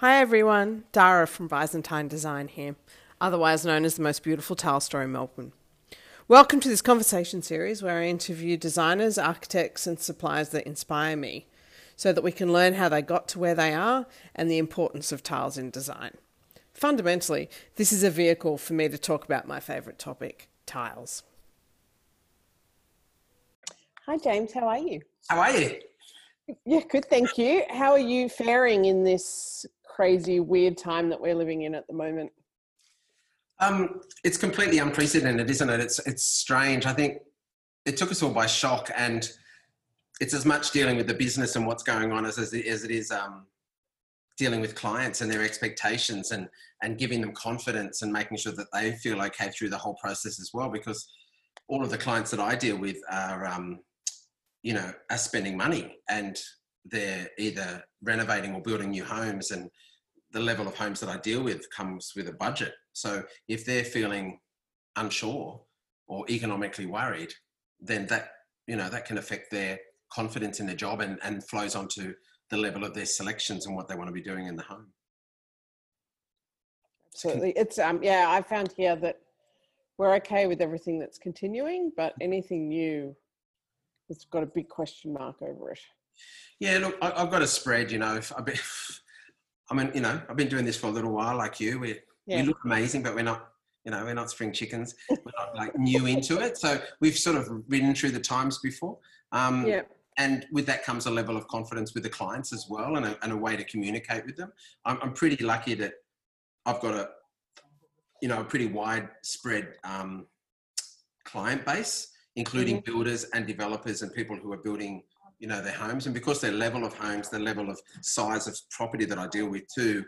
Hi everyone, Dara from Byzantine Design here, otherwise known as the most beautiful tile store in Melbourne. Welcome to this conversation series where I interview designers, architects, and suppliers that inspire me so that we can learn how they got to where they are and the importance of tiles in design. Fundamentally, this is a vehicle for me to talk about my favourite topic tiles. Hi, James, how are you? How are you? Yeah, good, thank you. How are you faring in this crazy, weird time that we're living in at the moment? Um, it's completely unprecedented, isn't it? It's it's strange. I think it took us all by shock, and it's as much dealing with the business and what's going on as as it, as it is um, dealing with clients and their expectations, and and giving them confidence and making sure that they feel okay through the whole process as well. Because all of the clients that I deal with are, um, you know, are spending money, and they're either renovating or building new homes, and the level of homes that I deal with comes with a budget. So if they're feeling unsure or economically worried, then that you know that can affect their confidence in their job and, and flows onto the level of their selections and what they want to be doing in the home. Absolutely. It's um yeah, I found here that we're okay with everything that's continuing, but anything new it's got a big question mark over it. Yeah, look, I, have got a spread, you know. I've been, I mean, you know, I've been doing this for a little while, like you. We yeah. we look amazing, but we're not, you know, we're not spring chickens. We're not like new into it. So we've sort of ridden through the times before. Um, yeah. And with that comes a level of confidence with the clients as well, and a, and a way to communicate with them. I'm, I'm pretty lucky that I've got a, you know, a pretty widespread um, client base, including mm-hmm. builders and developers and people who are building you know their homes. And because their level of homes the level of size of property that i deal with too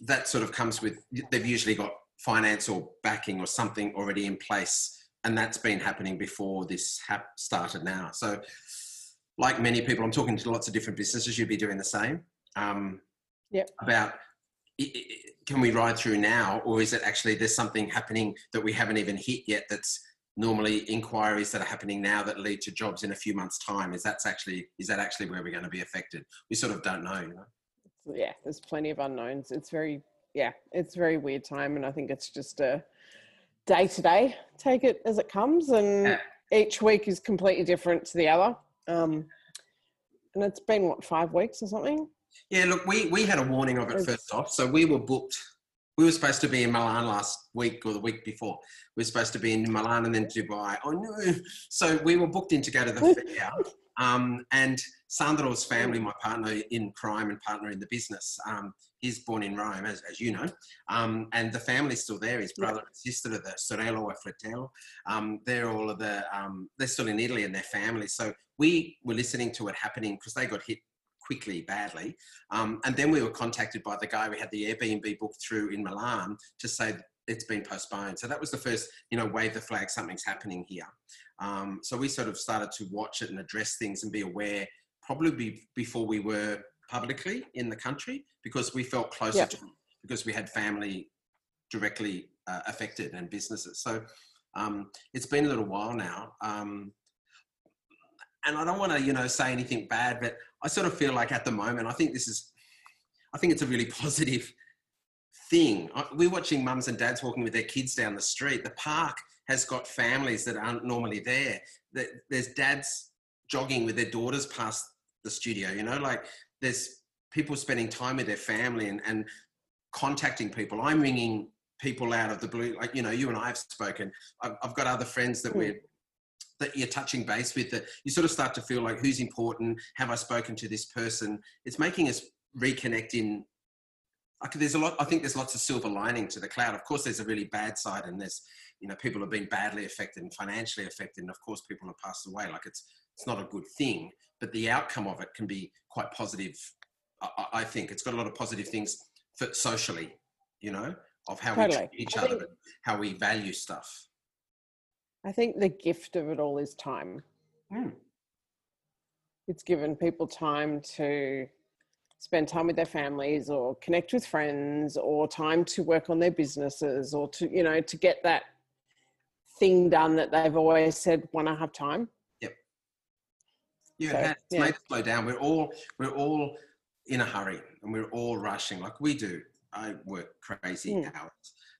that sort of comes with they've usually got finance or backing or something already in place. And that's been happening before this ha- started now. So like many people i'm talking to lots of different businesses you'd be doing the same. Um, yep. about can we ride through now? Or is it actually there's something happening that we haven't even hit yet that's normally inquiries that are happening now that lead to jobs in a few months time is that's actually is that actually where we're going to be affected? We sort of don't know you know? Yeah there's plenty of unknowns. It's very yeah it's very weird time and i think it's just a day to day take it as it comes and yeah. each week is completely different to the other. Um and it's been what five weeks or something? Yeah look we we had a warning of it first off so we were booked we were supposed to be in Milan last week or the week before. We were supposed to be in Milan and then Dubai. Oh no! So we were booked in to go to the fair. Um, and Sandro's family, my partner in crime and partner in the business, um, he's born in Rome, as, as you know. Um, and the family's still there. His brother and sister are the Sorello e Fratello. Um, they're all of the, um, they're still in Italy and their family. So we were listening to it happening because they got hit quickly, badly. Um, and then we were contacted by the guy we had the Airbnb booked through in Milan to say it's been postponed. So that was the first, you know, wave the flag, something's happening here. Um, so we sort of started to watch it and address things and be aware, probably be, before we were publicly in the country, because we felt closer yep. to because we had family directly uh, affected and businesses. So um, it's been a little while now. Um, and I don't want to, you know, say anything bad, but I sort of feel like at the moment, I think this is, I think it's a really positive thing. We're watching mums and dads walking with their kids down the street. The park has got families that aren't normally there. There's dads jogging with their daughters past the studio, you know, like there's people spending time with their family and, and contacting people. I'm ringing people out of the blue, like, you know, you and I have spoken. I've, I've got other friends that hmm. we're that you're touching base with that you sort of start to feel like who's important? Have i spoken to this person? It's making us reconnect in like there's a lot i think there's lots of silver lining to the cloud. Of course there's a really bad side and there's you know people have been badly affected and financially affected and of course people have passed away. Like it's it's not a good thing but the outcome of it can be quite positive i, I think. It's got a lot of positive things for socially you know of how totally. we treat each other and how we value stuff I think the gift of it all is time. Mm. It's given people time to spend time with their families or connect with friends or time to work on their businesses or to, you know, to get that thing done that they've always said when I have time. Yep. Yeah, so, it's yeah. made it slow down. We're all we're all in a hurry and we're all rushing like we do. I work crazy Mm. hours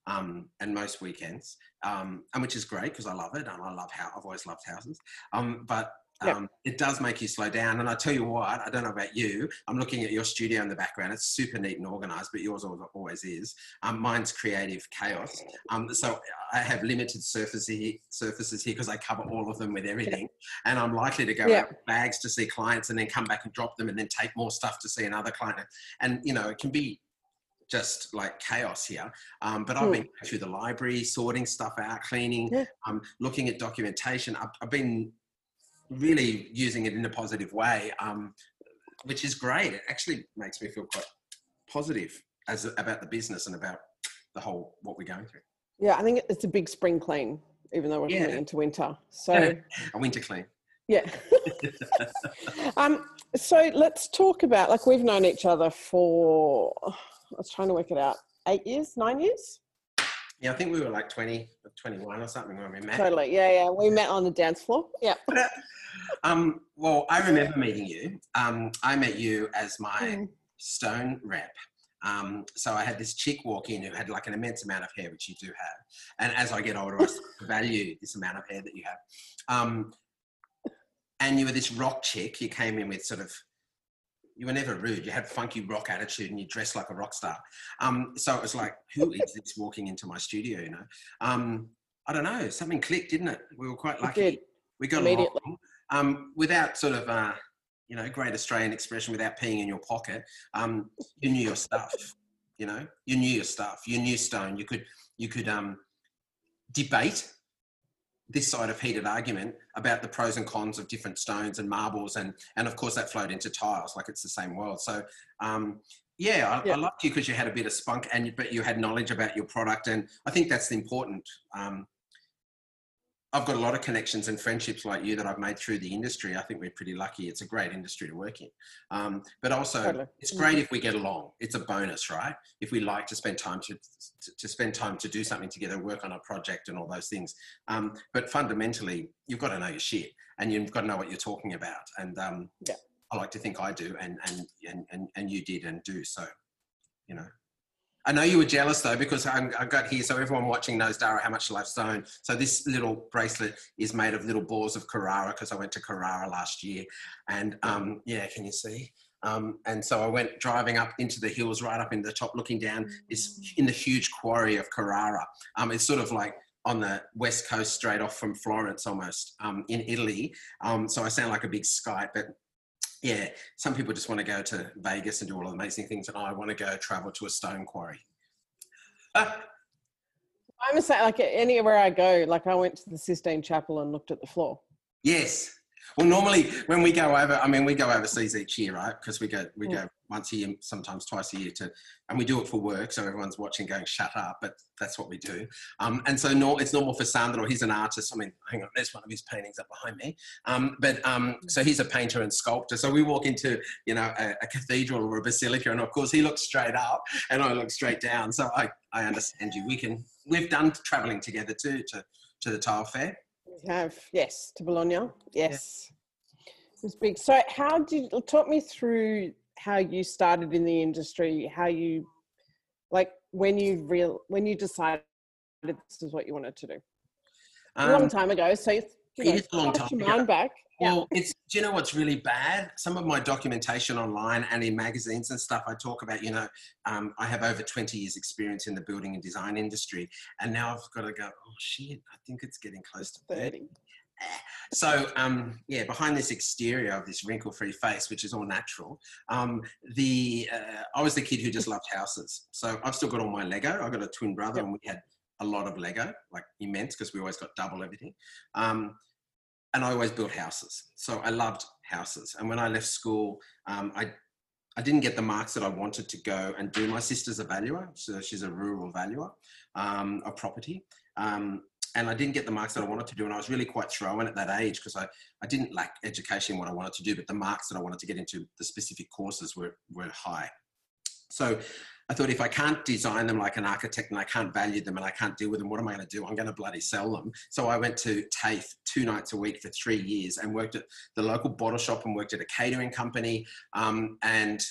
um, and most weekends, um, and which is great because I love it and I love how I've always loved houses. Um, but Yep. um, it does make you slow down. And I tell you what, I don't know about you. I'm looking at your studio in the background. It's super neat and organized, but yours always is. Um, mine's creative chaos. Um, so I have limited surfaces here, surfaces here because I cover all of them with everything. And I'm likely to go Yeah. out with bags to see clients and then come back and drop them and then take more stuff to see another client. And, you know, it can be just like chaos here. Um, but I've Hmm. been through the library, sorting stuff out, cleaning, Yeah. um, looking at documentation. I've, I've been really using it in a positive way, um, which is great. It actually makes me feel quite positive as about the business and about the whole what we're going through. Yeah, I think it's a big spring clean, even though we're Yeah. coming into winter. So Yeah. A winter clean. yeah. um, so let's talk about like we've known each other for I was trying to work it out, eight years, nine years? Yeah, I think we were like 20 or 21 or something when we met. Totally. Yeah, yeah. We met on the dance floor. Yeah. Um, well, I remember meeting you. Um, I met you as my Mm. stone rep. Um, so I had this chick walk in who had like an immense amount of hair, which you do have. And as I get older, I value this amount of hair that you have. Um, and you were this rock chick. You came in with sort of, you were never rude. You had funky rock attitude and you dressed like a rock star. Um, so it was like, who is this walking into my studio? You know, um, I don't know. Something clicked, didn't it? We were quite lucky. We got along um, without sort of, uh, you know, great Australian expression, without peeing in your pocket. Um, you knew your stuff. You know, you knew your stuff. You knew stone. You could, you could um, debate this side of heated argument about the pros and cons of different stones and marbles, and and of course that flowed into tiles, like it's the same world. So. Um, yeah, I, Yeah. I loved you because you had a bit of spunk, and but you had knowledge about your product, and I think that's important. Um, I've got a lot of connections and friendships like you that I've made through the industry. I think we're pretty lucky. It's a great industry to work in. Um, but also, Totally. it's great if we get along. It's a bonus, right? If we like to spend time to, to, spend time to do something together, work on a project and all those things. Um, but fundamentally, you've got to know your shit and you've got to know what you're talking about. And um, Yeah. I like to think I do, and and and and, and you did and do. So, you know. I know you were jealous though because I, I got here, so everyone watching knows Dara how much I love stone. So this little bracelet is made of little balls of Carrara because I went to Carrara last year, and um, yeah, can you see? Um, and so I went driving up into the hills, right up in the top, looking down. It's in the huge quarry of Carrara. Um, it's sort of like on the west coast, straight off from Florence, almost um, in Italy. Um, so I sound like a big Skype, but yeah, some people just want to go to Vegas and do all the amazing things, and I want to go travel to a stone quarry. Ah, I must say, like anywhere I go, like I went to the Sistine Chapel and looked at the floor. yes. Well, normally when we go over, I mean, we go overseas each year, right? Because we go we Mm. go once a year, sometimes twice a year to, and we do it for work. So everyone's watching, going, "Shut up!" But that's what we do. Um, and so no, it's normal for Sandro. He's an artist. I mean, hang on, there's one of his paintings up behind me. Um, but um, so he's a painter and sculptor. So we walk into you know a, a cathedral or a basilica, and of course he looks straight up, and I look straight down. So I I understand you. We can we've done traveling together too to to the tile fair. We have, yes, to Bologna. Yes. It was big. So how did you talk me through how you started in the industry, how you like when you real when you decided this is what you wanted to do. a long Um, time ago. So it is a long time ago. back. Yeah. Well, it's do you know what's really bad? Some of my documentation online and in magazines and stuff, I talk about. You know, um, I have over twenty years' experience in the building and design industry, and now I've got to go. Oh shit! I think it's getting close to thirty. Thirty. So um, yeah, behind this exterior of this wrinkle-free face, which is all natural, um, the uh, I was the kid who just loved houses. So I've still got all my Lego. I've got a twin brother, Yep. and we had a lot of Lego, like immense, because we always got double everything. Um, and I always built houses. So I loved houses. And when I left school, um, I I didn't get the marks that I wanted to go and do. My sister's a valuer, so she's a rural valuer um, of property. Um, and I didn't get the marks that I wanted to do. And I was really quite thrown at that age because I, I didn't lack education in what I wanted to do, but the marks that I wanted to get into the specific courses were, were high. So I thought if I can't design them like an architect and I can't value them and I can't deal with them, what am I going to do? I'm going to bloody sell them. So I went to TAFE two nights a week for three years and worked at the local bottle shop and worked at a catering company. Um, and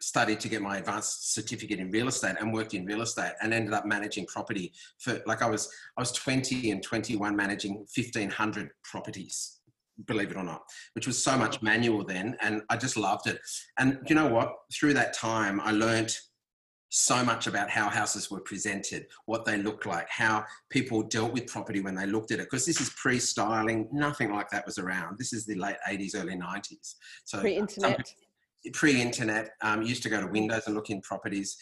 studied to get my advanced certificate in real estate and worked in real estate and ended up managing property for like I was I was 20 and 21 managing 1500 properties believe it or not which was so much manual then and I just loved it and you know what through that time I learned so much about how houses were presented, what they looked like, how people dealt with property when they looked at it. Because this is pre-styling, nothing like that was around. This is the late 80s, early 90s. So pre-internet pre-internet um, used to go to windows and look in properties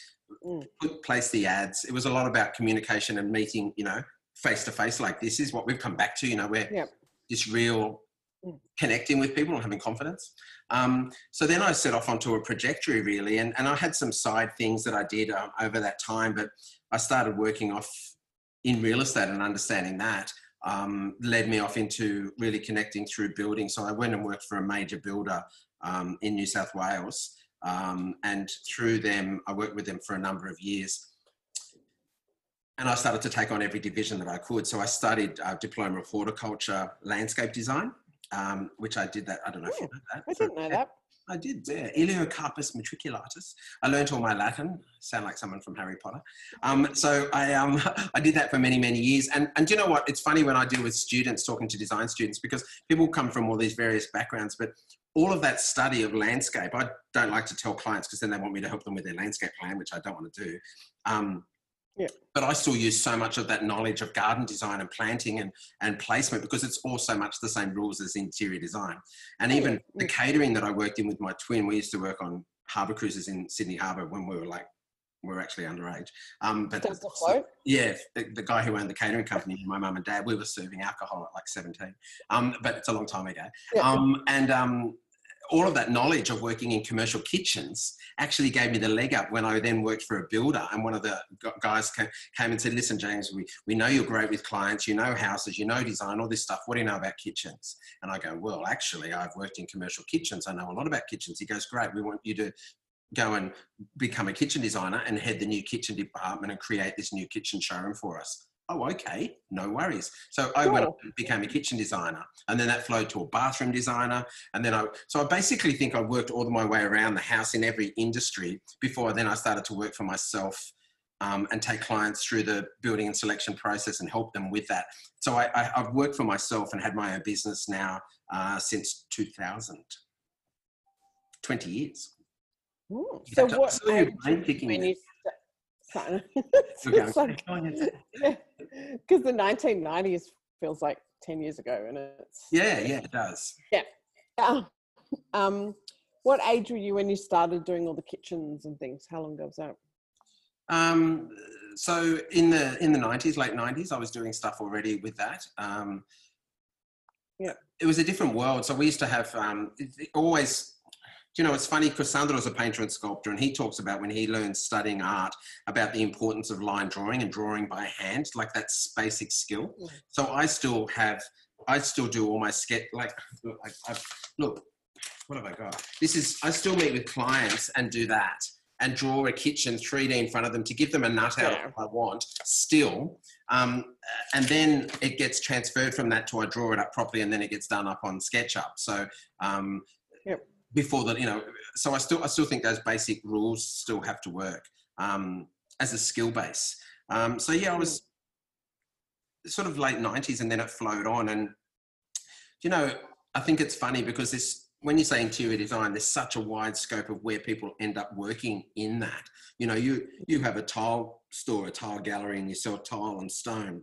mm. put, place the ads it was a lot about communication and meeting you know face to face like this is what we've come back to you know where yep. this real mm. connecting with people and having confidence um, so then i set off onto a trajectory really and, and i had some side things that i did um, over that time but i started working off in real estate and understanding that um, led me off into really connecting through building. So I went and worked for a major builder um, in New South Wales. Um, and through them, I worked with them for a number of years. And I started to take on every division that I could. So I studied uh, diploma of horticulture, landscape design, um, which I did that. I don't know Ooh, if you know that. I didn't know that. I did, yeah. Elaeocarpus matriculatus. I learned all my Latin. Sound like someone from Harry Potter. Um, so I, um, I did that for many, many years. And, and you know what? It's funny when I deal with students, talking to design students, because people come from all these various backgrounds. But all of that study of landscape, I don't like to tell clients because then they want me to help them with their landscape plan, which I don't want to do. Um, yeah. But I still use so much of that knowledge of garden design and planting and, and placement because it's all so much the same rules as interior design. And even the catering that I worked in with my twin, we used to work on harbour cruises in Sydney Harbour when we were like, we were actually underage. Um, but so, yeah, the, the, guy who owned the catering company, my mum and dad, we were serving alcohol at like 17. Um, but it's a long time ago. Yeah. Um, and um, all of that knowledge of working in commercial kitchens actually gave me the leg up when I then worked for a builder. And one of the guys came, and said, Listen, James, we, we know you're great with clients, you know houses, you know design, all this stuff. What do you know about kitchens? And I go, Well, actually, I've worked in commercial kitchens. I know a lot about kitchens. He goes, Great, we want you to go and become a kitchen designer and head the new kitchen department and create this new kitchen showroom for us oh, okay, no worries. So I went up and became a kitchen designer, and then that flowed to a bathroom designer, and then I. So I basically think I worked all my way around the house in every industry before then I started to work for myself. Um, and take clients through the building and selection process and help them with that. So I, have worked for myself and had my own business now uh, since 2000, 20 years. Ooh, so what? When you, because the 1990s feels like 10 years ago and it's yeah yeah it does. Yeah. Uh, um what age were you when you started doing all the kitchens and things? How long ago was that? Um so in the in the 90s late 90s i was doing stuff already with that. Um yeah. it was a different world. So we used to have um always you know, it's funny because Sandro's a painter and sculptor, and he talks about when he learned studying art about the importance of line drawing and drawing by hand, like that's basic skill. Mm. So I still have, I still do all my sketch. Like, I, I, look, what have I got? This is I still meet with clients and do that and draw a kitchen 3D in front of them to give them a nut out yeah. I want still. Um, and then it gets transferred from that to I draw it up properly and then it gets done up on SketchUp. So um, yep before that, you know, so I still I still think those basic rules still have to work um, as a skill base. Um, so yeah, I was sort of late '90s, and then it flowed on. And you know, I think it's funny because this when you say interior design, there's such a wide scope of where people end up working in that. You know, you you have a tile store, a tile gallery, and you sell tile and stone,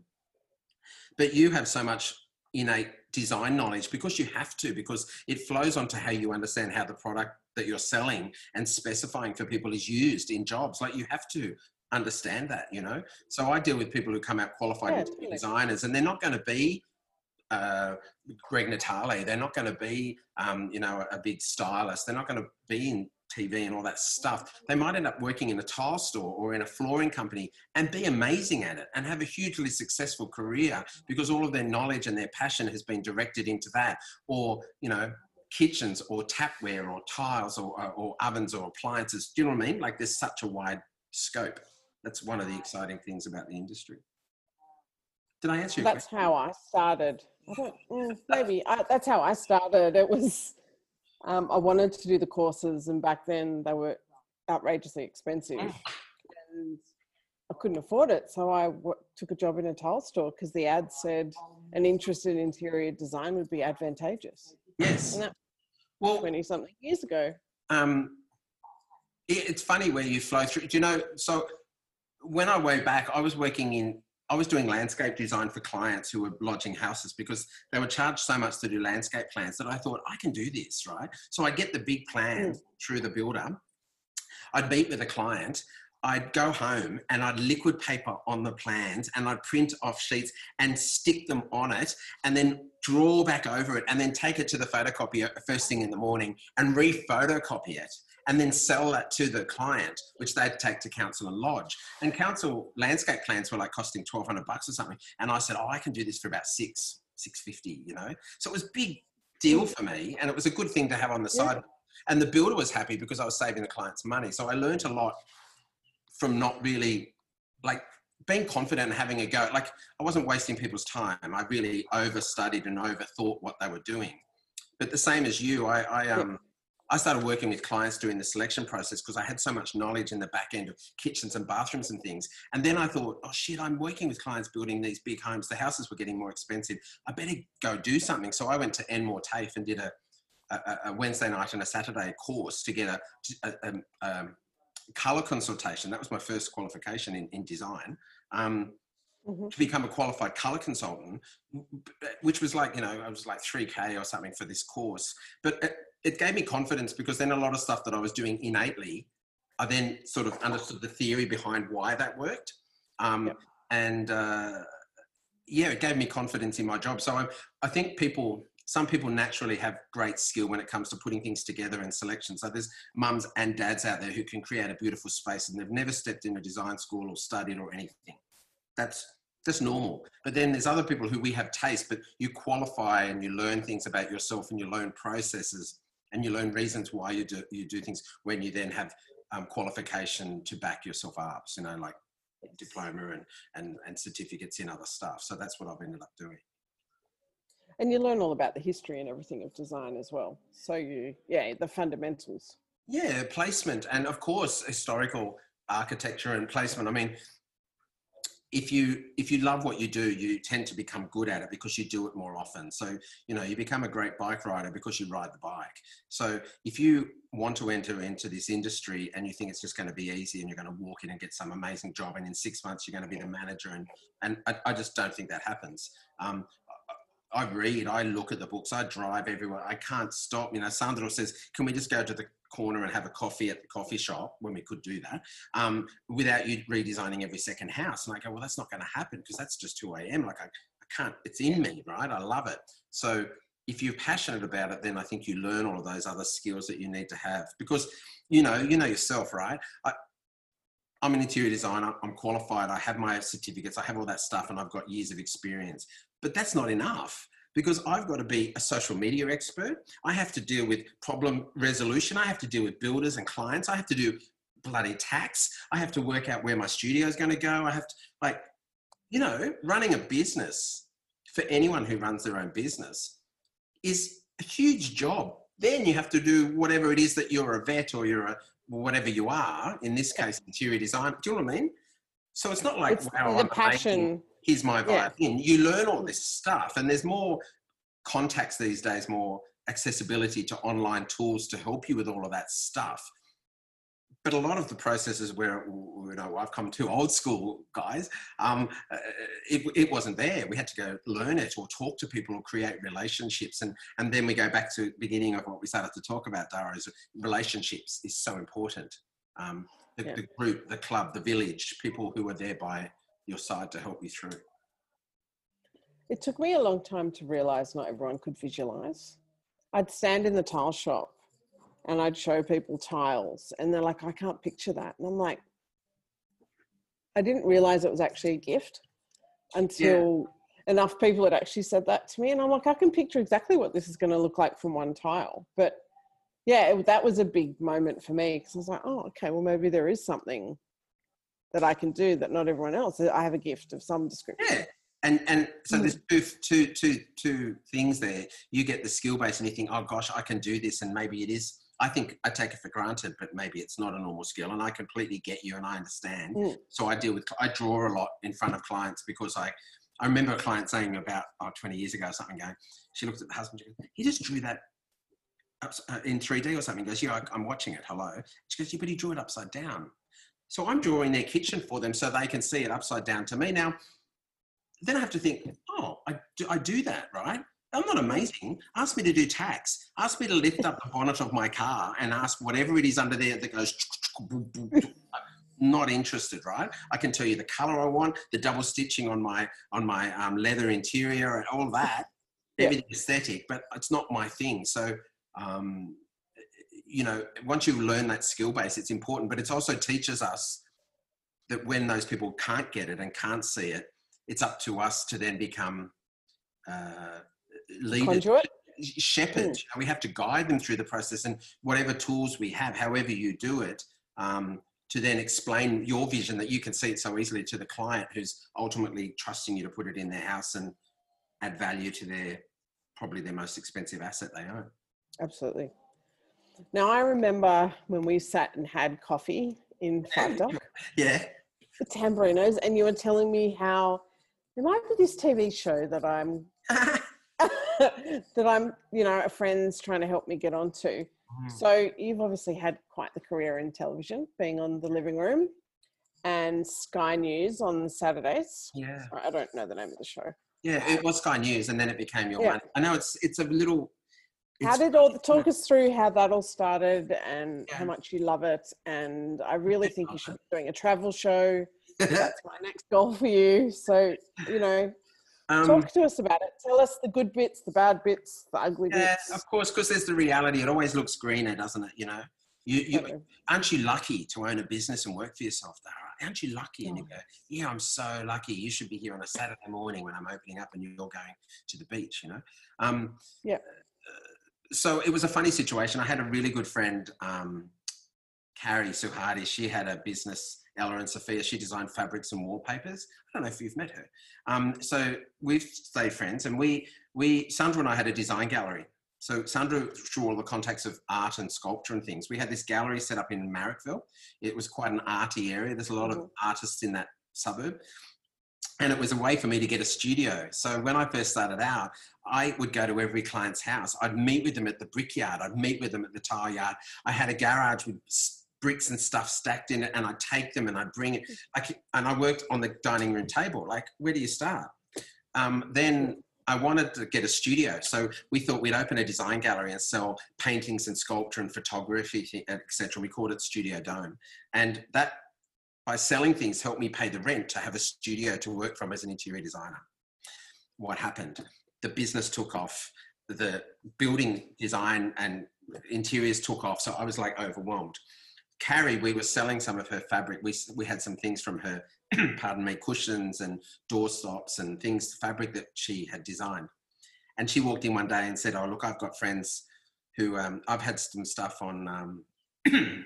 but you have so much innate design knowledge because you have to because it flows onto how you understand how the product that you're selling and specifying for people is used in jobs like you have to understand that you know so i deal with people who come out qualified yeah, designers and they're not going to be uh, Greg Natale. They're not going to be, um, you know, a big stylist. They're not going to be in TV and all that stuff. They might end up working in a tile store or in a flooring company and be amazing at it and have a hugely successful career because all of their knowledge and their passion has been directed into that. Or, you know, kitchens or tapware or tiles or, or, or ovens or appliances. Do you know what I mean? Like there's such a wide scope. That's one of the exciting things about the industry. Did I answer That's question? That's how I started. I mm, maybe I, that's how I started. It was um, I wanted to do the courses, and back then they were outrageously expensive. And I couldn't afford it. So I w- took a job in a tile store because the ad said an interest in interior design would be advantageous. Yes. And that Well, 20 something years ago. um, it, it's funny where you flow through. Do you know? So when I way back, I was working in, I was doing landscape design for clients who were lodging houses because they were charged so much to do landscape plans that I thought I can do this, right? So I get the big plan hmm. through the builder. I'd meet with a client. I'd go home and I'd liquid paper on the plans and I'd print off sheets and stick them on it and then draw back over it and then take it to the photocopier first thing in the morning and re-photocopy it and then sell that to the client, which they'd take to council and lodge. And council landscape plans were like costing 1200 bucks or something. And I said, oh, I can do this for about six, 650, you know? So it was a big deal for me and it was a good thing to have on the Yeah. side. And the builder was happy because I was saving the clients money. So I learned a lot from not really like being confident and having a go. Like I wasn't wasting people's time. I really overstudied and overthought what they were doing. But the same as you, I, I um I started working with clients during the selection process because I had so much knowledge in the back end of kitchens and bathrooms and things. And then I thought, oh shit, I'm working with clients building these big homes. The houses were getting more expensive. I better go do something. So I went to Enmore TAFE and did a, a, a Wednesday night and a Saturday course to get a, a, a um, color consultation. That was my first qualification in, in design. Um, Mhm. to become a qualified color consultant, which was like, you know, I was like 3K or something for this course. But it, gave me confidence because then a lot of stuff that I was doing innately, I then sort of understood the theory behind why that worked. Um, Yep. And uh, yeah, it gave me confidence in my job. So I, I think people, some people naturally have great skill when it comes to putting things together and selection. So there's mums and dads out there who can create a beautiful space and they've never stepped in a design school or studied or anything. That's that's normal. But then there's other people who we have taste, but you qualify and you learn things about yourself and you learn processes and you learn reasons why you do you do things when you then have um, qualification to back yourself up. You know, like diploma and, and and certificates in other stuff. So that's what I've ended up doing. And you learn all about the history and everything of design as well. So you, yeah, the fundamentals. Yeah, placement and of course historical architecture and placement. I mean, if you if you love what you do, you tend to become good at it because you do it more often. So you know you become a great bike rider because you ride the bike. So if you want to enter into this industry and you think it's just going to be easy and you're going to walk in and get some amazing job and in six months you're going to be the manager and and I, I just don't think that happens. Um, I read, I look at the books, I drive everywhere. I can't stop. You know, Sandro says, "Can we just go to the corner and have a coffee at the coffee shop when we could do that um, without you redesigning every second house?" And I go, "Well, that's not going to happen because that's just who I am. Like I, I can't. It's in me, right? I love it. So if you're passionate about it, then I think you learn all of those other skills that you need to have because you know, you know yourself, right? I, I'm an interior designer. I'm qualified. I have my certificates. I have all that stuff, and I've got years of experience. But that's not enough because I've got to be a social media expert. I have to deal with problem resolution. I have to deal with builders and clients. I have to do bloody tax. I have to work out where my studio is going to go. I have to, like, you know, running a business for anyone who runs their own business is a huge job. Then you have to do whatever it is that you're a vet or you're a whatever you are. In this case, interior design. Do you know what I mean? So it's not like it's wow, the I'm passion. amazing here's my Yeah. violin. You learn all this stuff, and there's more contacts these days, more accessibility to online tools to help you with all of that stuff. But a lot of the processes where you know I've come to old school guys, um, uh, it, it wasn't there. We had to go learn it or talk to people or create relationships, and and then we go back to the beginning of what we started to talk about. Dara is relationships is so important. Um, the, Yeah. the group, the club, the village, people who are there by your side to help you through. It took me a long time to realize not everyone could visualize. I'd stand in the tile shop and I'd show people tiles, and they're like, I can't picture that. And I'm like, I didn't realize it was actually a gift until enough people had actually said that to me. And I'm like, I can picture exactly what this is going to look like from one tile. But yeah, it, that was a big moment for me because I was like, oh, okay, well, maybe there is something that I can do that not everyone else. I have a gift of some description. Yeah. And and so Mm. there's two, two, two, two things there. You get the skill base and you think, oh gosh, I can do this, and maybe it is I think I take it for granted, but maybe it's not a normal skill. And I completely get you and I understand. Mm. So I deal with, I draw a lot in front of clients because I, I remember a client saying about oh, 20 years ago or something going, she looked at the husband, she goes, he just drew that uh, in 3D or something. He goes, yeah, I, I'm watching it. Hello. She goes, yeah, but he drew it upside down. So I'm drawing their kitchen for them so they can see it upside down to me. Now, then I have to think, oh, I do, I do that, right? I'm not amazing. Ask me to do tax. Ask me to lift up the bonnet of my car and ask whatever it is under there that goes. Not interested, right? I can tell you the color I want, the double stitching on my on my um, leather interior, and all that. Yeah. Everything aesthetic, but it's not my thing. So, um, you know, once you learn that skill base, it's important. But it also teaches us that when those people can't get it and can't see it, it's up to us to then become uh, leaders, shepherds. Know, we have to guide them through the process and whatever tools we have, however you do it, um, to then explain your vision that you can see it so easily to the client who's ultimately trusting you to put it in their house and add value to their probably their most expensive asset they own. Absolutely. Now I remember when we sat and had coffee in Five Dock, Yeah. the Tamburinos, and you were telling me how there might be this TV show that I'm that I'm, you know, a friend's trying to help me get onto. Mm. So you've obviously had quite the career in television, being on the living room and Sky News on Saturdays. yeah. Sorry, I don't know the name of the show. Yeah, it was Sky News, and then it became your Yeah. one. I know it's it's a little. How did all the talk us through how that all started and Yeah. how much you love it? And I really did think you should be doing a travel show. That's my next goal for you. So, you know, um, talk to us about it. Tell us the good bits, the bad bits, the ugly yeah, bits. of course, because there's the reality. It always looks greener, doesn't it? You know, you, you Totally. aren't you lucky to own a business and work for yourself, Dara? Aren't you lucky? And you Oh. go, yeah, I'm so lucky. You should be here on a Saturday morning when I'm opening up and you're going to the beach. You know. Um, Yeah. So it was a funny situation. I had a really good friend, um, Carrie Suhardi. She had a business, Ella and Sophia. She designed fabrics and wallpapers. I don't know if you've met her. Um, so we've stayed friends, and we we Sandro and I had a design gallery. So Sandro, through all the contacts of art and sculpture and things, we had this gallery set up in Marrickville. It was quite an arty area. There's a lot of artists in that suburb. And it was a way for me to get a studio. So when I first started out, I would go to every client's house. I'd meet with them at the brickyard. I'd meet with them at the tile yard. I had a garage with bricks and stuff stacked in it, and I'd take them and I'd bring it. Like, and I worked on the dining room table. Like, where do you start? Um, then I wanted to get a studio, so we thought we'd open a design gallery and sell paintings and sculpture and photography, etc. And we called it Studio Dome, and that by selling things helped me pay the rent to have a studio to work from as an interior designer. What happened? The business took off, the building design and interiors took off, so I was like overwhelmed. Carrie, we were selling some of her fabric. We, we had some things from her, pardon me, cushions and door stops and things, fabric that she had designed. And she walked in one day and said, Oh, look, I've got friends who um, I've had some stuff on, um,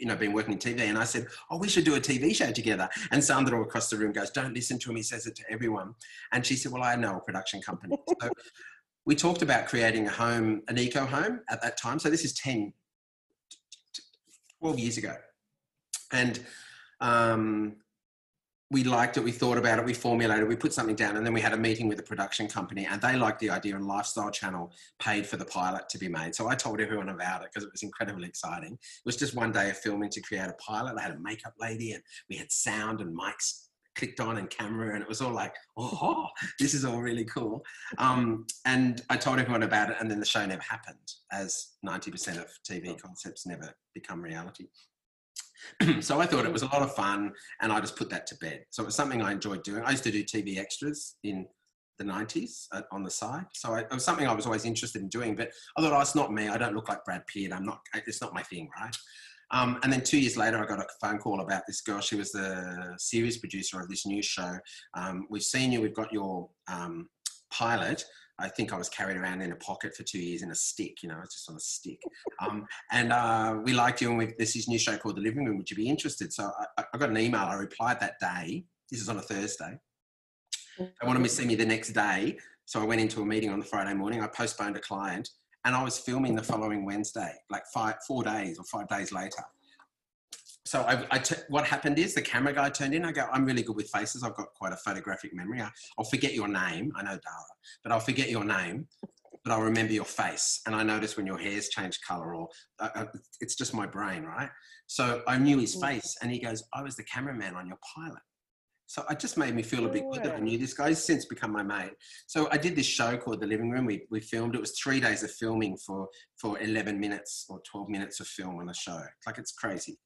you know, been working in TV. And I said, Oh, we should do a TV show together. And Sandro across the room goes, Don't listen to him. He says it to everyone. And she said, Well, I know a production company. so we talked about creating a home, an eco home at that time. So this is 10, 12 years ago. And um, we liked it, we thought about it, we formulated, we put something down, and then we had a meeting with the production company, and they liked the idea, and Lifestyle Channel paid for the pilot to be made. So I told everyone about it because it was incredibly exciting. It was just one day of filming to create a pilot. I had a makeup lady, and we had sound and mics clicked on and camera, and it was all like, oh, this is all really cool. Um, and I told everyone about it, and then the show never happened, as 90% of TV concepts never become reality. so I thought it was a lot of fun, and I just put that to bed. So it was something I enjoyed doing. I used to do TV extras in the 90s uh, on the side. So I, it was something I was always interested in doing, but I thought, oh, it's not me. I don't look like Brad Pitt. I'm not, it's not my thing, right? Um, and then two years later, I got a phone call about this girl. She was the series producer of this new show. Um, we've seen you. We've got your um, pilot. I think I was carried around in a pocket for two years in a stick. You know, it's just on a stick. Um, and uh, we liked you. And we've, there's this new show called The Living Room. Would you be interested? So I, I got an email. I replied that day. This is on a Thursday. They wanted me to see me the next day. So I went into a meeting on the Friday morning. I postponed a client and I was filming the following Wednesday, like five, four days or five days later. So I, I t- what happened is the camera guy turned in. I go, I'm really good with faces. I've got quite a photographic memory. I, will forget your name. I know Dara, but I'll forget your name, but I'll remember your face. And I notice when your hair's changed color, or uh, uh it's just my brain, right? So I knew his face, and he goes, I was the cameraman on your pilot. So it just made me feel a bit good that I knew this guy. He's since become my mate. So I did this show called The Living Room. We, we filmed. It was three days of filming for for 11 minutes or 12 minutes of film on a show. Like it's crazy.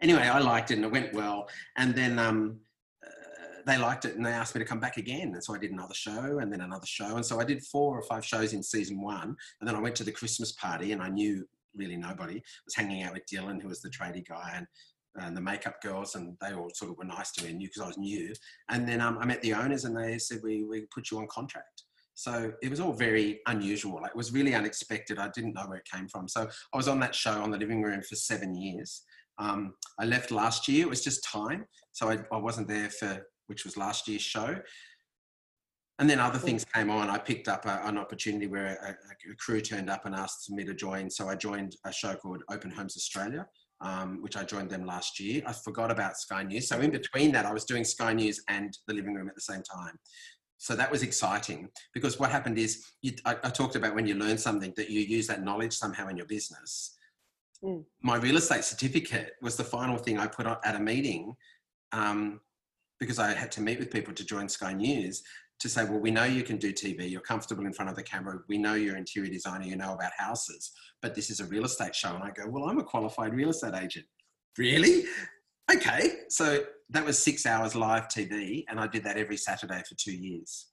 Anyway, I liked it and it went well. And then um, uh, they liked it and they asked me to come back again. And so I did another show and then another show. And so I did four or five shows in season one. And then I went to the Christmas party and I knew really nobody. I was hanging out with Dylan, who was the tradie guy, and and the makeup girls, and they all sort of were nice to me and knew because I was new. And then um, I met the owners, and they said we we put you on contract. So it was all very unusual. It was really unexpected. I didn't know where it came from. So I was on that show on the living room for seven years. Um, I left last year. It was just time. So I, I wasn't there for which was last year's show. And then other things came on. I picked up a, an opportunity where a, a, crew turned up and asked me to join. So I joined a show called Open Homes Australia, um, which I joined them last year. I forgot about Sky News. So in between that, I was doing Sky News and the living room at the same time. So that was exciting because what happened is you, I, I, talked about when you learn something that you use that knowledge somehow in your business. Mm. My real estate certificate was the final thing I put at a meeting um, because I had to meet with people to join Sky News to say, well, we know you can do TV, you're comfortable in front of the camera, we know you're interior designer, you know about houses, but this is a real estate show. And I go, well, I'm a qualified real estate agent. Really? Okay. So that was six hours live TV, and I did that every Saturday for two years.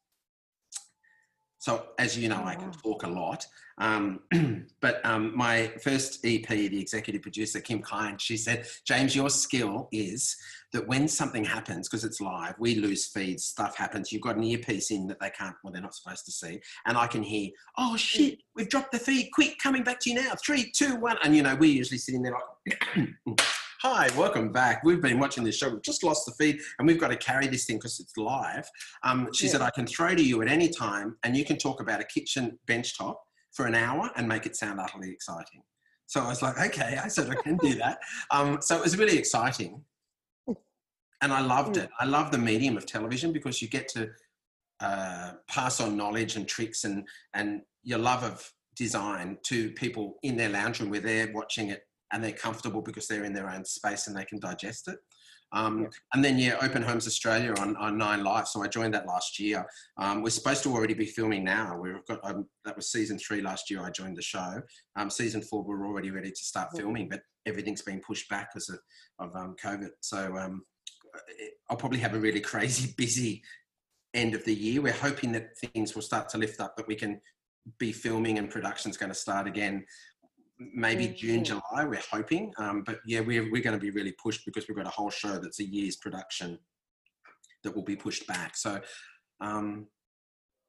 So, as you know, oh, I can talk a lot. Um, but um, my first EP, the executive producer, Kim Kine, she said, James, your skill is that when something happens, because it's live, we lose feeds, stuff happens, you've got an earpiece in that they can't, well, they're not supposed to see. And I can hear, oh shit, we've dropped the feed, quick, coming back to you now. Three, two, one. And, you know, we're usually sitting there like, Hi, welcome back. We've been watching this show. We've just lost the feed and we've got to carry this thing because it's live. Um, she yeah. said, I can throw to you at any time and you can talk about a kitchen bench top for an hour and make it sound utterly exciting. So I was like, okay, I said I can do that. Um, so it was really exciting. And I loved it. I love the medium of television because you get to uh, pass on knowledge and tricks and, and your love of design to people in their lounge room where they're watching it and they're comfortable because they're in their own space and they can digest it. Um, yeah. And then, yeah, Open Homes Australia on, on 9Life. So I joined that last year. Um, we're supposed to already be filming now. We've got um, that was season three last year. I joined the show. Um, season four, we're already ready to start filming, but everything's been pushed back because of, of um, COVID. So um, I'll probably have a really crazy busy end of the year. We're hoping that things will start to lift up, that we can be filming and production's going to start again maybe mm-hmm. June, July, we're hoping. Um, but yeah, we're, we're going to be really pushed because we've got a whole show that's a year's production that will be pushed back. So, um,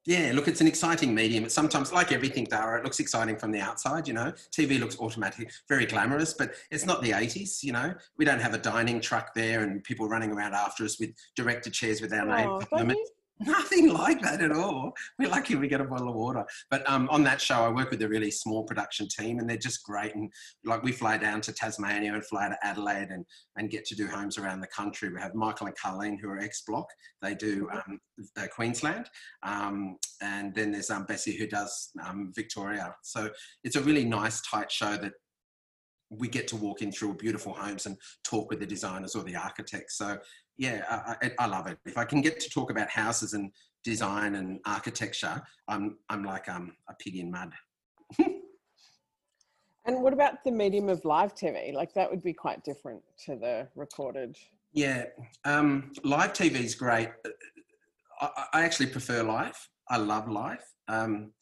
yeah, look, it's an exciting medium. It's sometimes like everything, Dara, it looks exciting from the outside, you know. TV looks automatic, very glamorous, but it's not the 80s, you know. We don't have a dining truck there and people running around after us with director chairs with our oh, name. Nothing like that at all. We're lucky we get a bottle of water. But um, on that show, I work with a really small production team, and they're just great. And like we fly down to Tasmania and fly to Adelaide and and get to do homes around the country. We have Michael and Carlene who are ex Block. They do um, uh, Queensland, um, and then there's um, Bessie who does um, Victoria. So it's a really nice, tight show that we get to walk in through beautiful homes and talk with the designers or the architects. So yeah, I, I, love it. If I can get to talk about houses and design and architecture, I'm I'm like um, a pig in mud. and what about the medium of live TV? Like that would be quite different to the recorded. Yeah, um, live TV is great. I, I, actually prefer live. I love live. Um,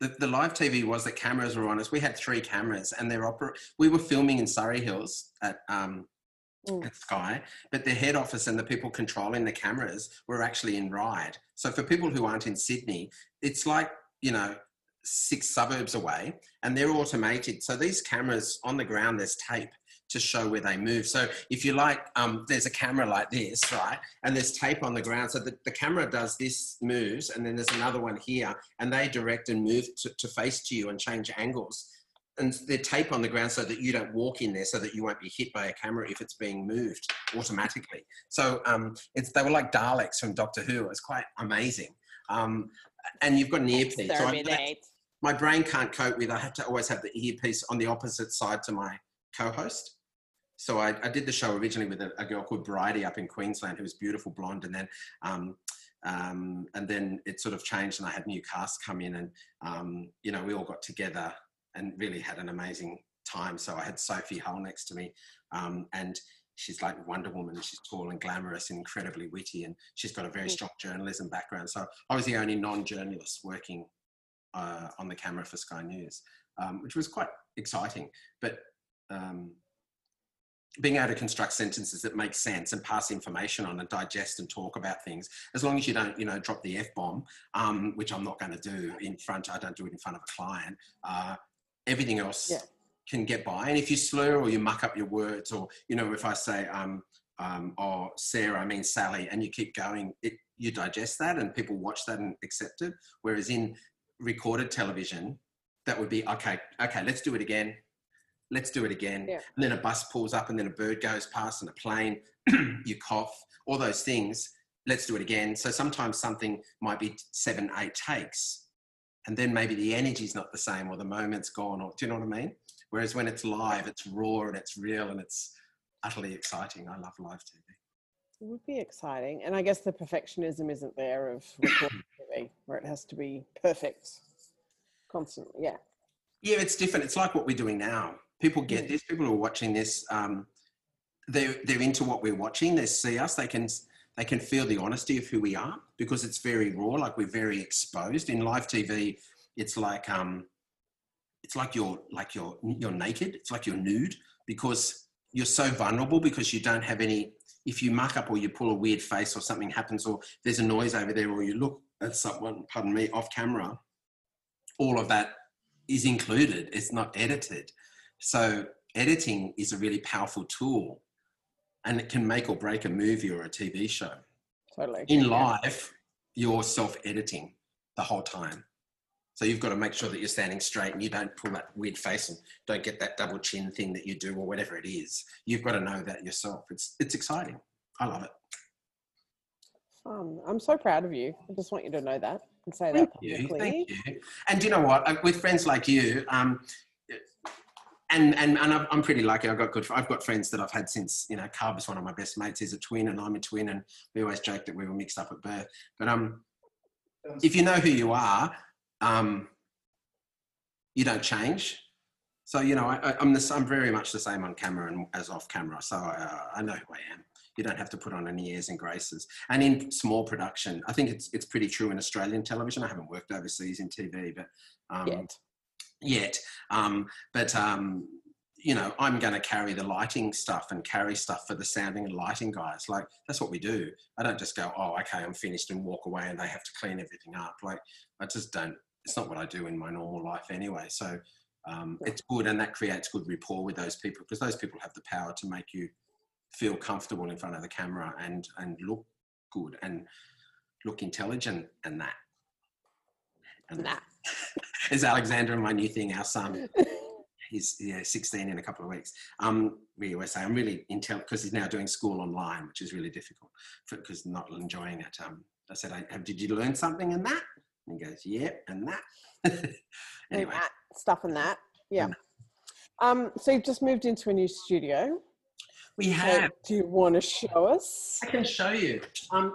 the, the live TV was that cameras were on us. We had three cameras, and they're opera. We were filming in Surry Hills at um, mm. at Sky, but the head office and the people controlling the cameras were actually in Ryde. So for people who aren't in Sydney, it's like, you know, six suburbs away and they're automated. So these cameras on the ground, there's tape to show where they move. So if you like, um, there's a camera like this, right? And there's tape on the ground. So the, the camera does this moves, and then there's another one here, and they direct and move to, to face to you and change angles. And they're tape on the ground so that you don't walk in there, so that you won't be hit by a camera if it's being moved automatically. So um, it's they were like Daleks from Doctor Who. It was quite amazing. Um, and you've got an earpiece. So my brain can't cope with. I have to always have the earpiece on the opposite side to my co-host. So I, I did the show originally with a, a, girl called Bridie up in Queensland, who was beautiful blonde, and then um, um, and then it sort of changed, and I had new cast come in, and um, you know we all got together and really had an amazing time. So I had Sophie Hull next to me, um, and she's like Wonder Woman. She's tall and glamorous, and incredibly witty, and she's got a very strong journalism background. So I was the only non-journalist working uh, on the camera for Sky News, um, which was quite exciting. But um, being able to construct sentences that make sense and pass information on and digest and talk about things, as long as you don't, you know, drop the f bomb, um, which I'm not going to do in front. I don't do it in front of a client. Uh, everything else yeah. can get by. And if you slur or you muck up your words, or you know, if I say, um, um, "Oh, Sarah," I mean Sally, and you keep going, it, you digest that, and people watch that and accept it. Whereas in recorded television, that would be okay. Okay, let's do it again let's do it again. Yeah. And then a bus pulls up and then a bird goes past and a plane, you cough, all those things. Let's do it again. So sometimes something might be seven, eight takes. And then maybe the energy's not the same or the moment's gone. Or do you know what I mean? Whereas when it's live, it's raw and it's real and it's utterly exciting. I love live TV. It would be exciting. And I guess the perfectionism isn't there of recording TV where it has to be perfect constantly. Yeah. Yeah, it's different. It's like what we're doing now people get this. People who are watching this, um, they're they're into what we're watching. They see us. They can they can feel the honesty of who we are because it's very raw. Like we're very exposed in live TV. It's like um, it's like you're like you're you're naked. It's like you're nude because you're so vulnerable because you don't have any. If you muck up or you pull a weird face or something happens or there's a noise over there or you look at someone, pardon me, off camera, all of that is included. It's not edited. So editing is a really powerful tool and it can make or break a movie or a TV show. Totally. In life, you're self editing the whole time. So you've got to make sure that you're standing straight and you don't pull that weird face and don't get that double chin thing that you do or whatever it is. You've got to know that yourself. It's it's exciting. I love it. Fun. I'm so proud of you. I just want you to know that and say thank that publicly. You, thank you. And you know what? With friends like you, um, and and and I'm pretty lucky. I've got good. I've got friends that I've had since you know. Cub's one of my best mates. He's a twin, and I'm a twin, and we always joke that we were mixed up at birth. But um, if you know who you are, um, you don't change. So you know, I, am the, I'm very much the same on camera and as off camera. So uh, I know who I am. You don't have to put on any airs and graces. And in small production, I think it's it's pretty true in Australian television. I haven't worked overseas in TV, but um, Yet yet. Um, but um, you know, I'm going to carry the lighting stuff and carry stuff for the sounding and lighting guys. Like that's what we do. I don't just go, oh, okay, I'm finished and walk away and they have to clean everything up. Like I just don't. It's not what I do in my normal life anyway. So um, it's good, and that creates good rapport with those people because those people have the power to make you feel comfortable in front of the camera and and look good and look intelligent and that. And that. is Alexander my new thing, our son. He's yeah, 16 in a couple of weeks. Um, we always say I'm really intel because he's now doing school online, which is really difficult because not enjoying it. Um, I said, I, "Did you learn something in that?" And he goes, "Yeah, and that." anyway, and that, stuff in that. Yeah. Um, so you've just moved into a new studio. We have. So do you want to show us? I can show you. Um,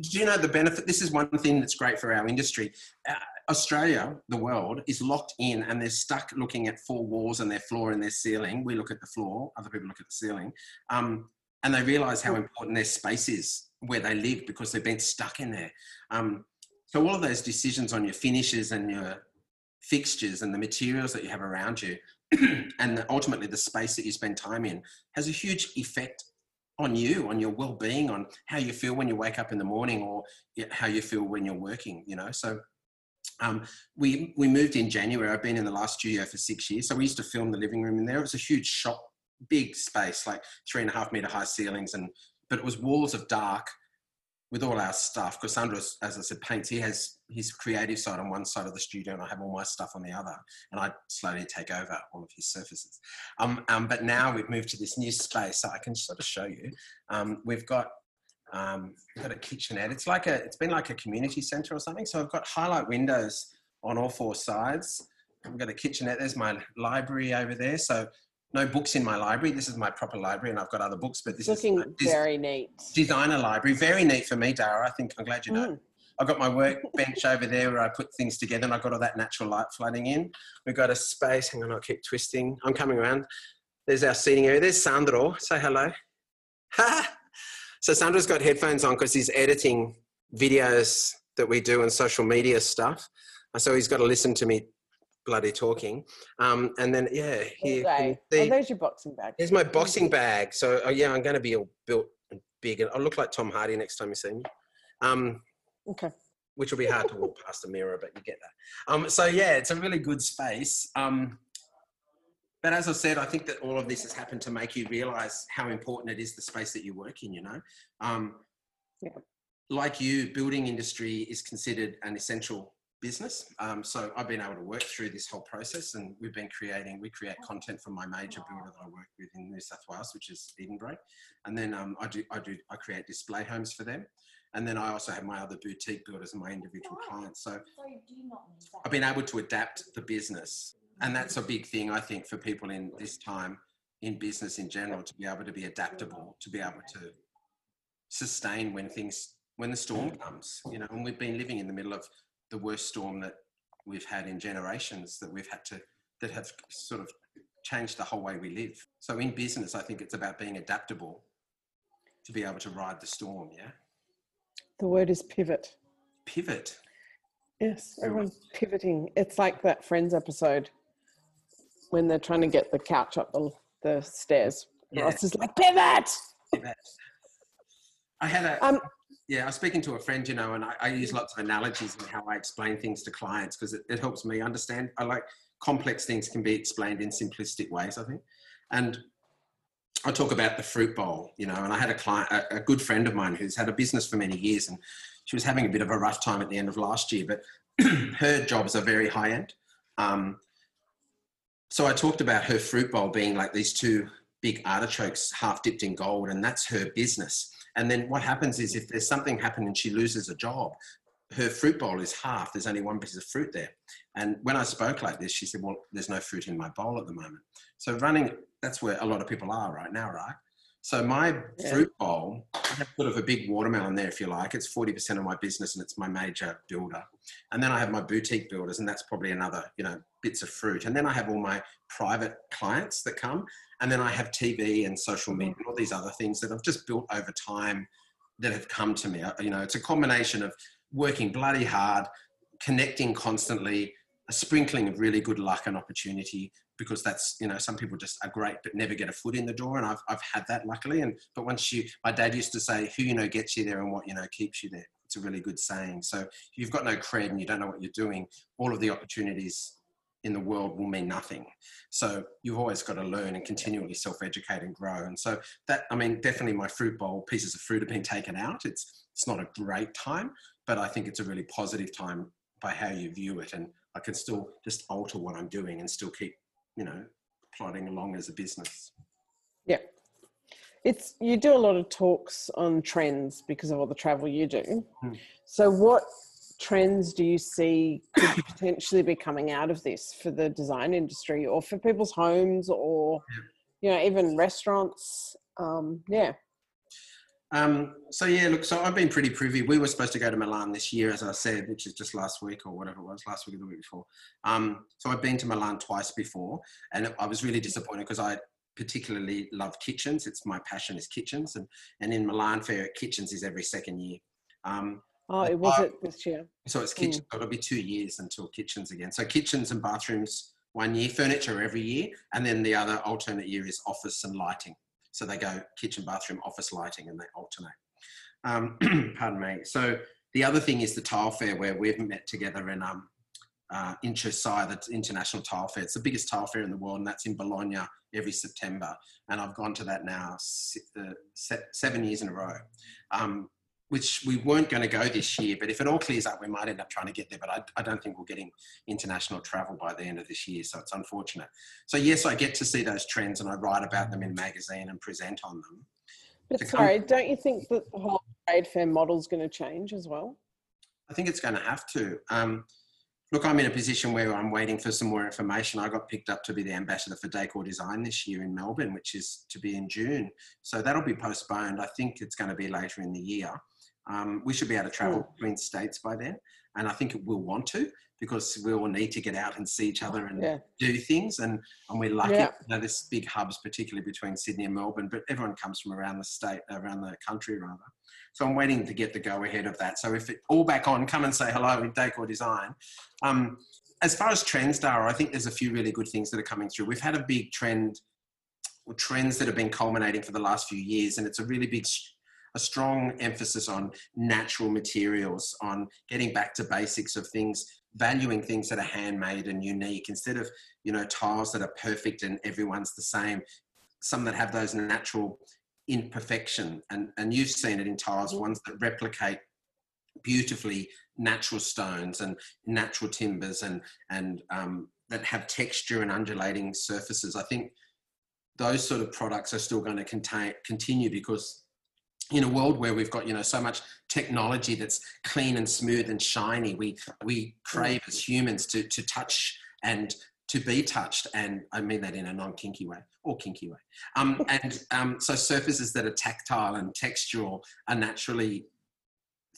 do you know the benefit? This is one thing that's great for our industry. Uh, Australia, the world, is locked in and they're stuck looking at four walls and their floor and their ceiling. We look at the floor, other people look at the ceiling. Um, and they realize how important their space is where they live because they've been stuck in there. Um, so, all of those decisions on your finishes and your fixtures and the materials that you have around you, and ultimately the space that you spend time in, has a huge effect on you, on your well-being, on how you feel when you wake up in the morning, or how you feel when you're working. You know, so um, we we moved in January. I've been in the last studio for six years, so we used to film the living room in there. It was a huge shop big space, like three and a half meter high ceilings, and but it was walls of dark with all our stuff. Because Sandro, as I said, paints. He has his creative side on one side of the studio, and I have all my stuff on the other. And I slowly take over all of his surfaces. Um, um, but now we've moved to this new space, so I can sort of show you. Um, we've got um, we've got a kitchenette. It's like a it's been like a community centre or something. So I've got highlight windows on all four sides. We've got a kitchenette. There's my library over there. So no books in my library. This is my proper library, and I've got other books. But this Looking is this very neat. Designer library, very neat for me, Dara. I think I'm glad you know. Mm. I've got my workbench over there where I put things together, and I've got all that natural light flooding in. We've got a space. Hang on, I'll keep twisting. I'm coming around. There's our seating area. There's Sandro. Say hello. so Sandro's got headphones on because he's editing videos that we do and social media stuff. So he's got to listen to me bloody talking. Um, and then yeah, here. Oh, there's your boxing bag. Here's my boxing bag. So uh, yeah, I'm going to be all built and big, and I look like Tom Hardy next time you see me. Um, okay. Which will be hard to walk past a mirror, but you get that. Um, so yeah, it's a really good space. Um, but as I said, I think that all of this has happened to make you realize how important it is the space that you work in. You know, um, yeah. like you, building industry is considered an essential business. Um, so I've been able to work through this whole process and we've been creating, we create content for my major builder that I work with in New South Wales, which is Eden Brae. And then um, I do, I do, I create display homes for them. And then I also have my other boutique builders and my individual clients. So I've been able to adapt the business. And that's a big thing, I think, for people in this time in business in general, to be able to be adaptable, to be able to sustain when things, when the storm comes, you know, and we've been living in the middle of the worst storm that we've had in generations that we've had to that have sort of changed the whole way we live. So in business, I think it's about being adaptable to be able to ride the storm. Yeah. The word is pivot. Pivot. Yes, everyone's pivoting. It's like that Friends episode when they're trying to get the couch up the, the stairs. Yeah. Ross is like pivot. Pivot. I had a. Um, yeah, I was speaking to a friend, you know, and I, I use lots of analogies in how I explain things to clients because it, it helps me understand. I like complex things can be explained in simplistic ways, I think. And I talk about the fruit bowl, you know, and I had a client, a, a, good friend of mine who's had a business for many years and she was having a bit of a rough time at the end of last year, but her jobs are very high end. Um, so I talked about her fruit bowl being like these two big artichokes half dipped in gold, and that's her business. And then what happens is if there's something happened and she loses a job, her fruit bowl is half. There's only one piece of fruit there. And when I spoke like this, she said, Well, there's no fruit in my bowl at the moment. So running, that's where a lot of people are right now, right? So my yeah. fruit bowl, I have sort of a big watermelon there, if you like. It's 40% of my business and it's my major builder. And then I have my boutique builders, and that's probably another, you know, bits of fruit. And then I have all my private clients that come. And then I have TV and social media and all these other things that I've just built over time that have come to me. Uh, you know, it's a combination of working bloody hard, connecting constantly, a sprinkling of really good luck and opportunity, because that's you know some people just are great but never get a foot in the door and I've, I've had that luckily and but once you my dad used to say who you know gets you there and what you know keeps you there it's a really good saying so if you've got no cred and you don't know what you're doing all of the opportunities in the world will mean nothing so you've always got to learn and continually self-educate and grow and so that i mean definitely my fruit bowl pieces of fruit have been taken out it's it's not a great time but i think it's a really positive time by how you view it and i can still just alter what i'm doing and still keep you know, plodding along as a business. Yeah. It's you do a lot of talks on trends because of all the travel you do. Hmm. So what trends do you see could potentially be coming out of this for the design industry or for people's homes or you know even restaurants um, yeah um, so yeah, look, so I've been pretty privy. We were supposed to go to Milan this year, as I said, which is just last week or whatever it was, last week or the week before. Um, so I've been to Milan twice before, and I was really disappointed because I particularly love kitchens. It's my passion is kitchens, and and in Milan Fair, kitchens is every second year. Um, oh, it was it this year. So it's kitchen. Mm. So it'll be two years until kitchens again. So kitchens and bathrooms one year, furniture every year, and then the other alternate year is office and lighting. So they go kitchen, bathroom, office lighting, and they alternate. Um, pardon me. So the other thing is the tile fair where we've met together and um, uh, in Cersaie, the International Tile Fair. It's the biggest tile fair in the world, and that's in Bologna every September. And I've gone to that now uh, seven years in a row. Um, which we weren't going to go this year, but if it all clears up, we might end up trying to get there. But I, I, don't think we're getting international travel by the end of this year, so it's unfortunate. So yes, I get to see those trends, and I write about them in magazine and present on them. But sorry, don't you think that the whole trade fair model is going to change as well? I think it's going to have to. Um, look, I'm in a position where I'm waiting for some more information. I got picked up to be the ambassador for Decor Design this year in Melbourne, which is to be in June. So that'll be postponed. I think it's going to be later in the year. Um, we should be able to travel mm. between states by then. And I think we'll want to because we all need to get out and see each other and yeah. do things. And, and we're lucky, yeah. you know, there's big hubs, particularly between Sydney and Melbourne, but everyone comes from around the state, around the country rather. So I'm waiting to get the go ahead of that. So if it all back on, come and say hello in Decor Design. Um, as far as trends, Dara, I think there's a few really good things that are coming through. We've had a big trend, or trends that have been culminating for the last few years, and it's a really big a strong emphasis on natural materials, on getting back to basics of things, valuing things that are handmade and unique instead of, you know, tiles that are perfect and everyone's the same. Some that have those natural imperfection. And, and you've seen it in tiles, ones that replicate beautifully natural stones and natural timbers and, and um, that have texture and undulating surfaces. I think those sort of products are still going to contain, continue because in a world where we've got you know so much technology that's clean and smooth and shiny we we crave as humans to to touch and to be touched and i mean that in a non-kinky way or kinky way. Um, and um, so surfaces that are tactile and textural are naturally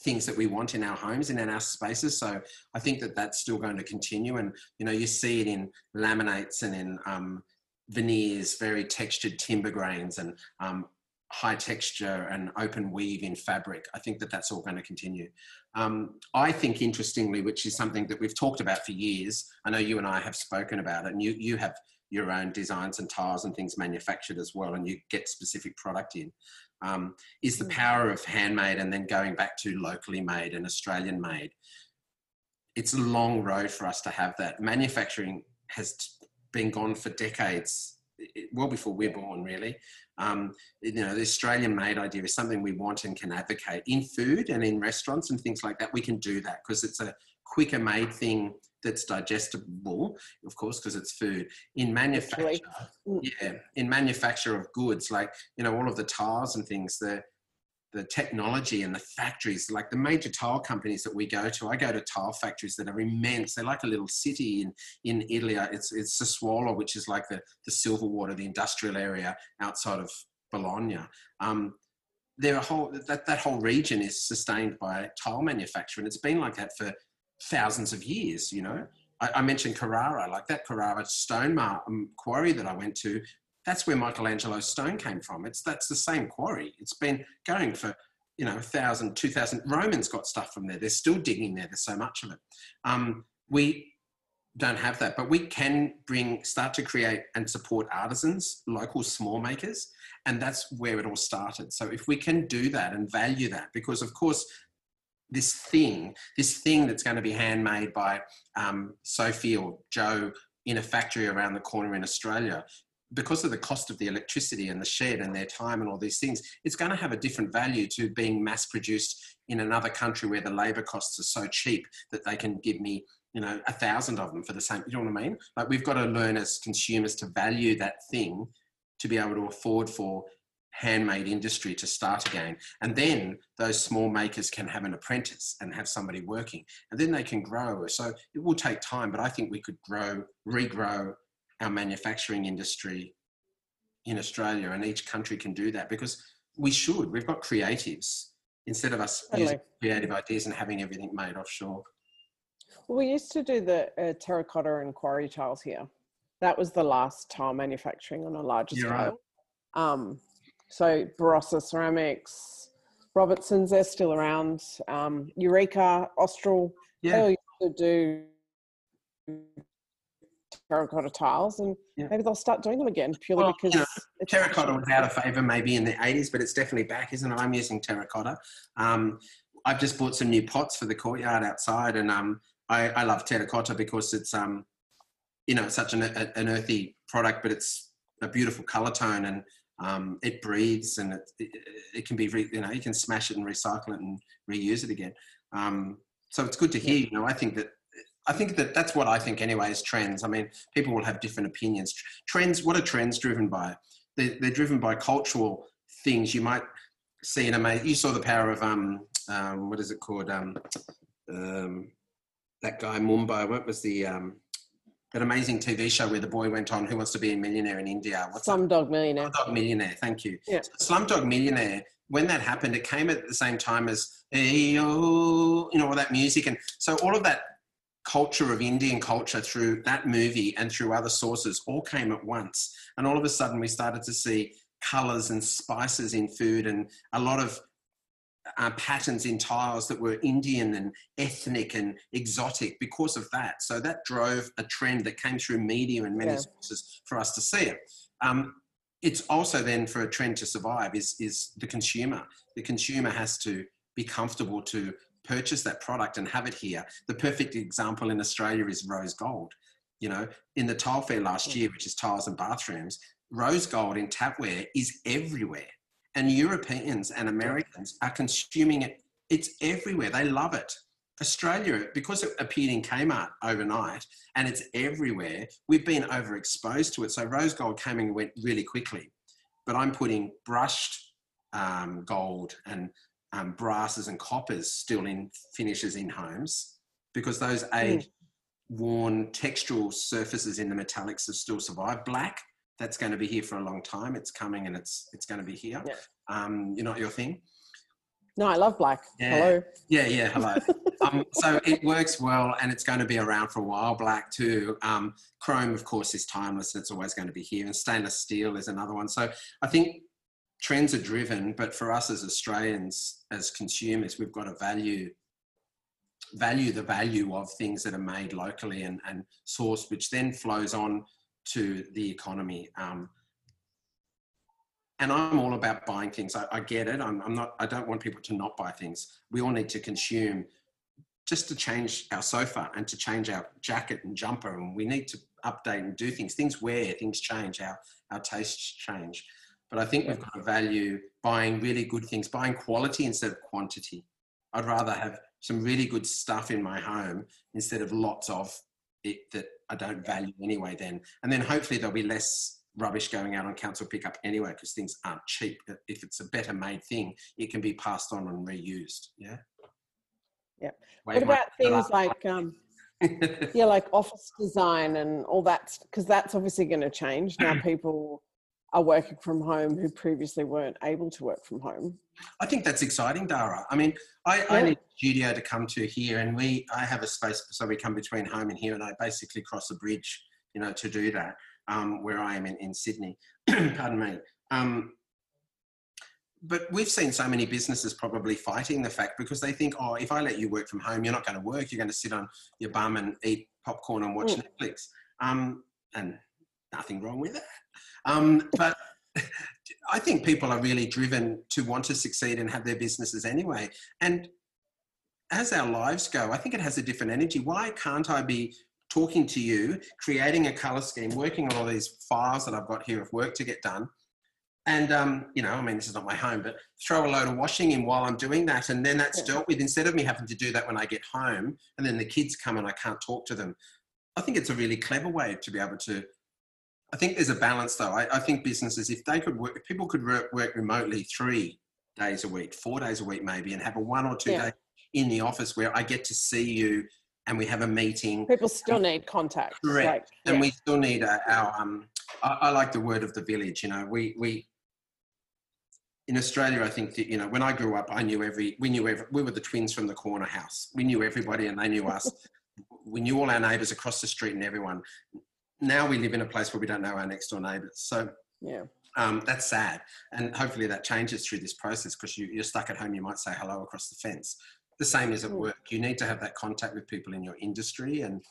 things that we want in our homes and in our spaces. So i think that that's still going to continue. And you know you see it in laminates and in um, veneers very textured timber grains and um, high texture and open weave in fabric. I think that that's all going to continue. Um, I think, interestingly, which is something that we've talked about for years, I know you and I have spoken about it, and you, you have your own designs and tiles and things manufactured as well, and you get specific product in, um, is the mm. power of handmade and then going back to locally made and Australian made. It's a long road for us to have that. Manufacturing has been gone for decades, well before we're born, really. Um, you know, the Australian made idea is something we want and can advocate in food and in restaurants and things like that. We can do that because it's a quicker made thing that's digestible, of course, because it's food. In manufacture, yeah, in manufacture of goods, like you know, all of the tiles and things, the the technology and the factories, like the major tile companies that we go to. I go to tile factories that are immense. They're like a little city in, in Italy. It's, it's Sassuolo, which is like the, the Silverwater, the industrial area outside of Bologna. Um, there a whole, that, that whole region is sustained by tile manufacture and it's been like that for thousands of years, you know. I, I mentioned Carrara, like that Carrara stone um, quarry that I went to that's where Michelangelo's stone came from. It's that's the same quarry. It's been going for you know a thousand, two thousand. Romans got stuff from there. They're still digging there. There's so much of it. Um, we don't have that, but we can bring start to create and support artisans, local small makers, and that's where it all started. So if we can do that and value that, because of course this thing, this thing that's going to be handmade by um, Sophie or Joe in a factory around the corner in Australia because of the cost of the electricity and the shed and their time and all these things, it's going to have a different value to being mass produced in another country where the labor costs are so cheap that they can give me, you know, a thousand of them for the same. You know what I mean? Like we've got to learn as consumers to value that thing to be able to afford for handmade industry to start again. And then those small makers can have an apprentice and have somebody working. And then they can grow. So it will take time, but I think we could grow, regrow, our manufacturing industry in Australia, and each country can do that because we should. We've got creatives instead of us totally. using creative ideas and having everything made offshore. Well, we used to do the uh, terracotta and quarry tiles here. That was the last tile manufacturing on a larger scale. Right. Um, so Barossa Ceramics, Robertson's, they're still around. Um, Eureka, Austral, yeah. they used to do terracotta tiles and yeah. maybe they'll start doing them again purely well, because you know, terracotta was out of favor maybe in the 80s but it's definitely back isn't it i'm using terracotta um, i've just bought some new pots for the courtyard outside and um, I, I love terracotta because it's um, you know, such an, an earthy product, but it's a beautiful color tone and um, it breathes and it, it, it can be, re, you know, you can smash it and recycle it and reuse it again. Um, so it's good to hear. You know, I think that I think that that's what I think anyway is trends. I mean, people will have different opinions. Trends, what are trends driven by? They're, they're driven by cultural things. You might see in a you saw the power of um, um what is it called um, um that guy Mumbai. What was the um that amazing TV show where the boy went on Who Wants to Be a Millionaire in India? What's Slumdog Millionaire. Slumdog Millionaire. Thank you. Yeah. So Slumdog Millionaire. When that happened, it came at the same time as hey oh, you know all that music, and so all of that culture of Indian culture through that movie and through other sources all came at once. And all of a sudden, we started to see colors and spices in food and a lot of uh, patterns in tiles that were Indian and ethnic and exotic because of that. So that drove a trend that came through media and many yeah. sources for us to see it. Um, it's also then for a trend to survive is, is the consumer. The consumer has to be comfortable to purchase that product and have it here. The perfect example in Australia is rose gold. You know, in the tile fair last year, which is tiles and bathrooms, rose gold in tapware is everywhere. And Europeans and Americans are consuming it. It's everywhere. They love it. Australia, because it appeared in Kmart overnight and it's everywhere, we've been overexposed to it. So rose gold came and went really quickly. But I'm putting brushed um, gold and um, brasses and coppers still in finishes in homes because those hmm. age worn textural surfaces in the metallics have still survived. Black, that's going to be here for a long time. It's coming and it's it's going to be here. Yeah. Um, you're not your thing. No, I love black. Yeah. Hello. Yeah, yeah, hello. um, so it works well and it's going to be around for a while. Black too. Um, chrome, of course, is timeless. It's always going to be here. And stainless steel is another one. So I think trends are driven, but for us as Australians, as consumers, we've got to value value the value of things that are made locally and, and sourced, which then flows on to the economy. Um, and I'm all about buying things. I, I get it. I'm, I'm, not. I don't want people to not buy things. We all need to consume, just to change our sofa and to change our jacket and jumper. And we need to update and do things. Things wear, things change. Our our tastes change. But I think we've got to value buying really good things, buying quality instead of quantity. I'd rather have some really good stuff in my home instead of lots of it that I don't value anyway. Then, and then hopefully there'll be less rubbish going out on council pickup anyway because things aren't cheap. If it's a better made thing, it can be passed on and reused. Yeah. Yeah. what about things like um, yeah, like office design and all that? Because that's obviously going to change now. People are working from home who previously weren't able to work from home. I think that's exciting, Dara. I mean, I, yeah. I need a studio to come to here, and we I have a space so we come between home and here, and I basically cross a bridge, you know, to do that. Um, where I am in, in Sydney, pardon me. Um, but we've seen so many businesses probably fighting the fact because they think, oh, if I let you work from home, you're not going to work. You're going to sit on your bum and eat popcorn and watch mm. Netflix. Um, and nothing wrong with that. Um, but I think people are really driven to want to succeed and have their businesses anyway. And as our lives go, I think it has a different energy. Why can't I be talking to you, creating a color scheme, working on all these files that I've got here of work to get done? And, um, you know, I mean, this is not my home, but throw a load of washing in while I'm doing that. And then that's dealt with instead of me having to do that when I get home and then the kids come and I can't talk to them. I think it's a really clever way to be able to I think there's a balance though. I, I think businesses, if they could work, if people could work, work, remotely three days a week, four days a week maybe, and have a one or two yeah. day in the office where I get to see you and we have a meeting. People still need contact. Correct. Like, and we still need a, our, um, I, I, like the word of the village, you know, we, we, in Australia, I think that, you know, when I grew up, I knew every, we knew every, we were the twins from the corner house. We knew everybody and they knew us. we knew all our neighbours across the street and everyone now we live in a place where we don't know our next door neighbours. So yeah. Um, that's sad. And hopefully that changes through this process because you, are stuck at home, you might say hello across the fence. The same as at mm. work. You need to have that contact with people in your industry and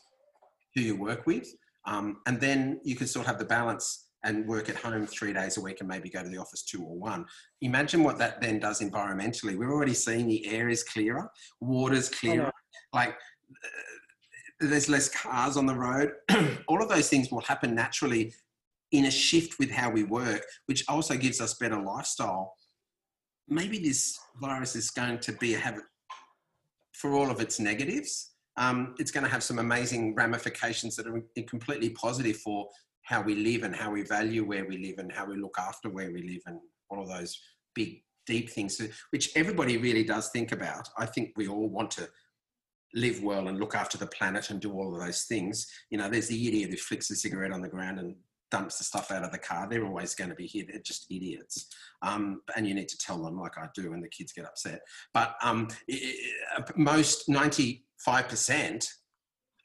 who you work with. Um, and then you can still have the balance and work at home three days a week and maybe go to the office two or one. Imagine what that then does environmentally. We're already seeing the air is clearer, water's clearer. Like there's less cars on the road. All of those things will happen naturally in a shift with how we work, which also gives us better lifestyle. Maybe this virus is going to be a habit for all of its negatives. Um, it's going to have some amazing ramifications that are completely positive for how we live and how we value where we live and how we look after where we live and all of those big, deep things, which everybody really does think about. I think we all want to live well and look after the planet and do all of those things. You know, there's the idiot who flicks a cigarette on the ground and dumps the stuff out of the car. They're always going to be here. They're just idiots. Um, and you need to tell them, like I do, and the kids get upset. But um, most 95%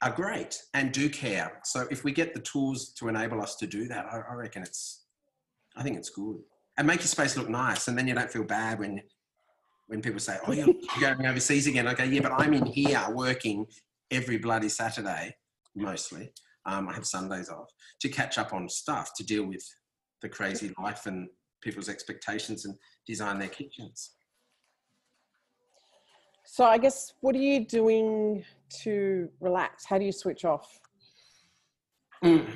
are great and do care. So if we get the tools to enable us to do that, I, I reckon it's, I think it's good. And make your space look nice. And then you don't feel bad when when people say, "Oh, you're going overseas again," I go, "Yeah, but I'm in here working every bloody Saturday, mostly. Um, I have Sundays off to catch up on stuff to deal with the crazy life and people's expectations and design their kitchens." So, I guess, what are you doing to relax? How do you switch off? Mm.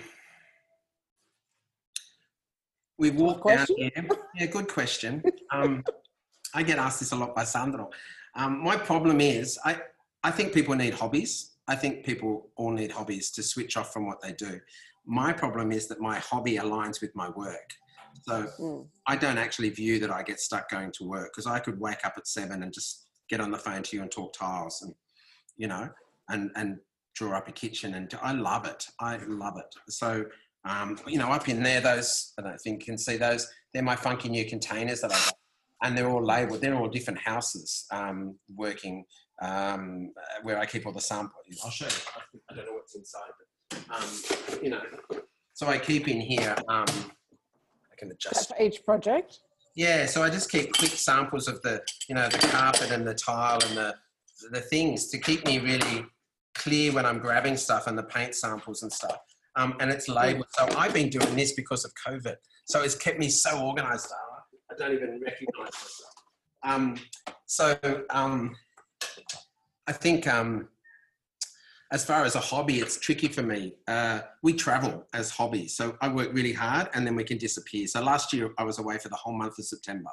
We walk down here. Yeah, good question. Um, I get asked this a lot by Sandro. Um, my problem is, I, I think people need hobbies. I think people all need hobbies to switch off from what they do. My problem is that my hobby aligns with my work. So mm. I don't actually view that I get stuck going to work because I could wake up at seven and just get on the phone to you and talk tiles and, you know, and, and draw up a kitchen. And I love it. I love it. So, um, you know, up in there, those, I don't think you can see those, they're my funky new containers that I got and they're all labelled. They're all different houses um, working um, where I keep all the samples. I'll show you. I don't know what's inside, but um, you know. So I keep in here. Um, I can adjust for each project. Yeah, so I just keep quick samples of the, you know, the carpet and the tile and the the things to keep me really clear when I'm grabbing stuff and the paint samples and stuff. Um, and it's labeled. So I've been doing this because of COVID. So it's kept me so organized. I don't even recognize myself. Um, so um, I think um, as far as a hobby, it's tricky for me. Uh, we travel as hobbies, so I work really hard and then we can disappear. So last year I was away for the whole month of September,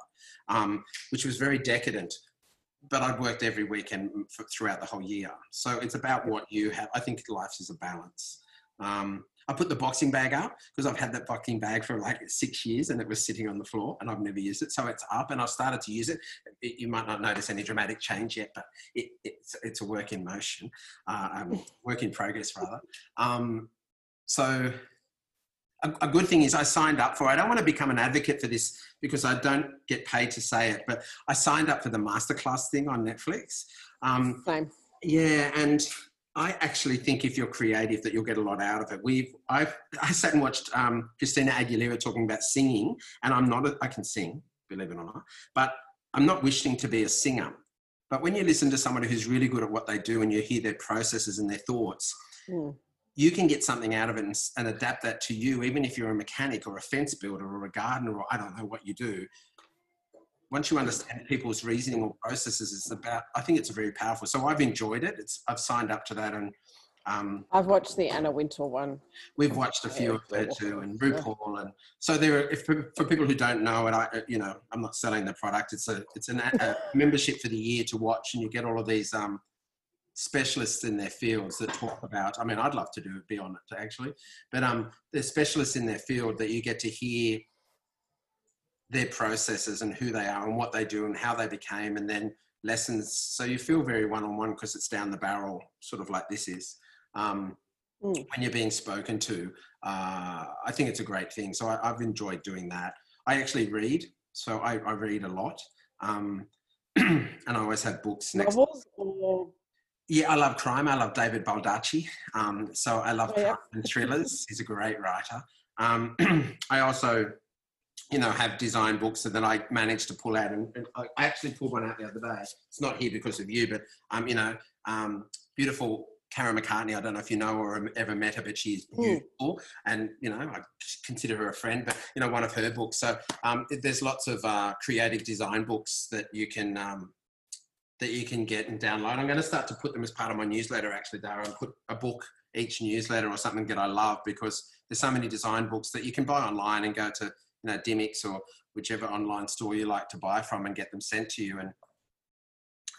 um, which was very decadent. But I'd worked every weekend throughout the whole year. So it's about what you have. I think life is a balance. Um, I put the boxing bag up because I've had that boxing bag for like six years and it was sitting on the floor and I've never used it. So it's up and I've started to use it. it you might not notice any dramatic change yet, but it, it's, it's a work in motion, uh, um, work in progress rather. Um, so a, a, good thing is I signed up for, I don't want to become an advocate for this because I don't get paid to say it, but I signed up for the masterclass thing on Netflix. Um, Same. Yeah. And I actually think if you're creative, that you'll get a lot out of it. We've I've I sat and watched um, Christina Aguilera talking about singing, and I'm not a, I can sing, believe it or not, but I'm not wishing to be a singer. But when you listen to somebody who's really good at what they do, and you hear their processes and their thoughts, mm. you can get something out of it and, and adapt that to you, even if you're a mechanic or a fence builder or a gardener or I don't know what you do once you understand people's reasoning or processes, it's about. I think it's very powerful. So I've enjoyed it. It's I've signed up to that, and um, I've watched the Anna Wintour one. We've watched a few of her too, and RuPaul, and so there. Are, if for, people who don't know it, I you know I'm not selling the product. It's a it's an, a membership for the year to watch, and you get all of these um, specialists in their fields that talk about. I mean, I'd love to do be on it actually, but um, there's specialists in their field that you get to hear their processes and who they are and what they do and how they became and then lessons so you feel very one-on-one because it's down the barrel sort of like this is um, mm. when you're being spoken to uh, i think it's a great thing so I, have enjoyed doing that i actually read so i, I read a lot um, and i always have books next novels or yeah, I love crime. I love David Baldacci. Um, so I love oh, yeah. and thrillers. He's a great writer. Um, I also you know, have design books that I managed to pull out. And, and, I actually pulled one out the other day. It's not here because of you, but, um, you know, um, beautiful Karen McCartney. I don't know if you know or ever met her, but she's hmm. beautiful. Mm. And, you know, I consider her a friend, but, you know, one of her books. So um, there's lots of uh, creative design books that you can um, that you can get and download. I'm going to start to put them as part of my newsletter, actually, Dara, and put a book each newsletter or something that I love because there's so many design books that you can buy online and go to, you know, Dymocks or whichever online store you like to buy from and get them sent to you. And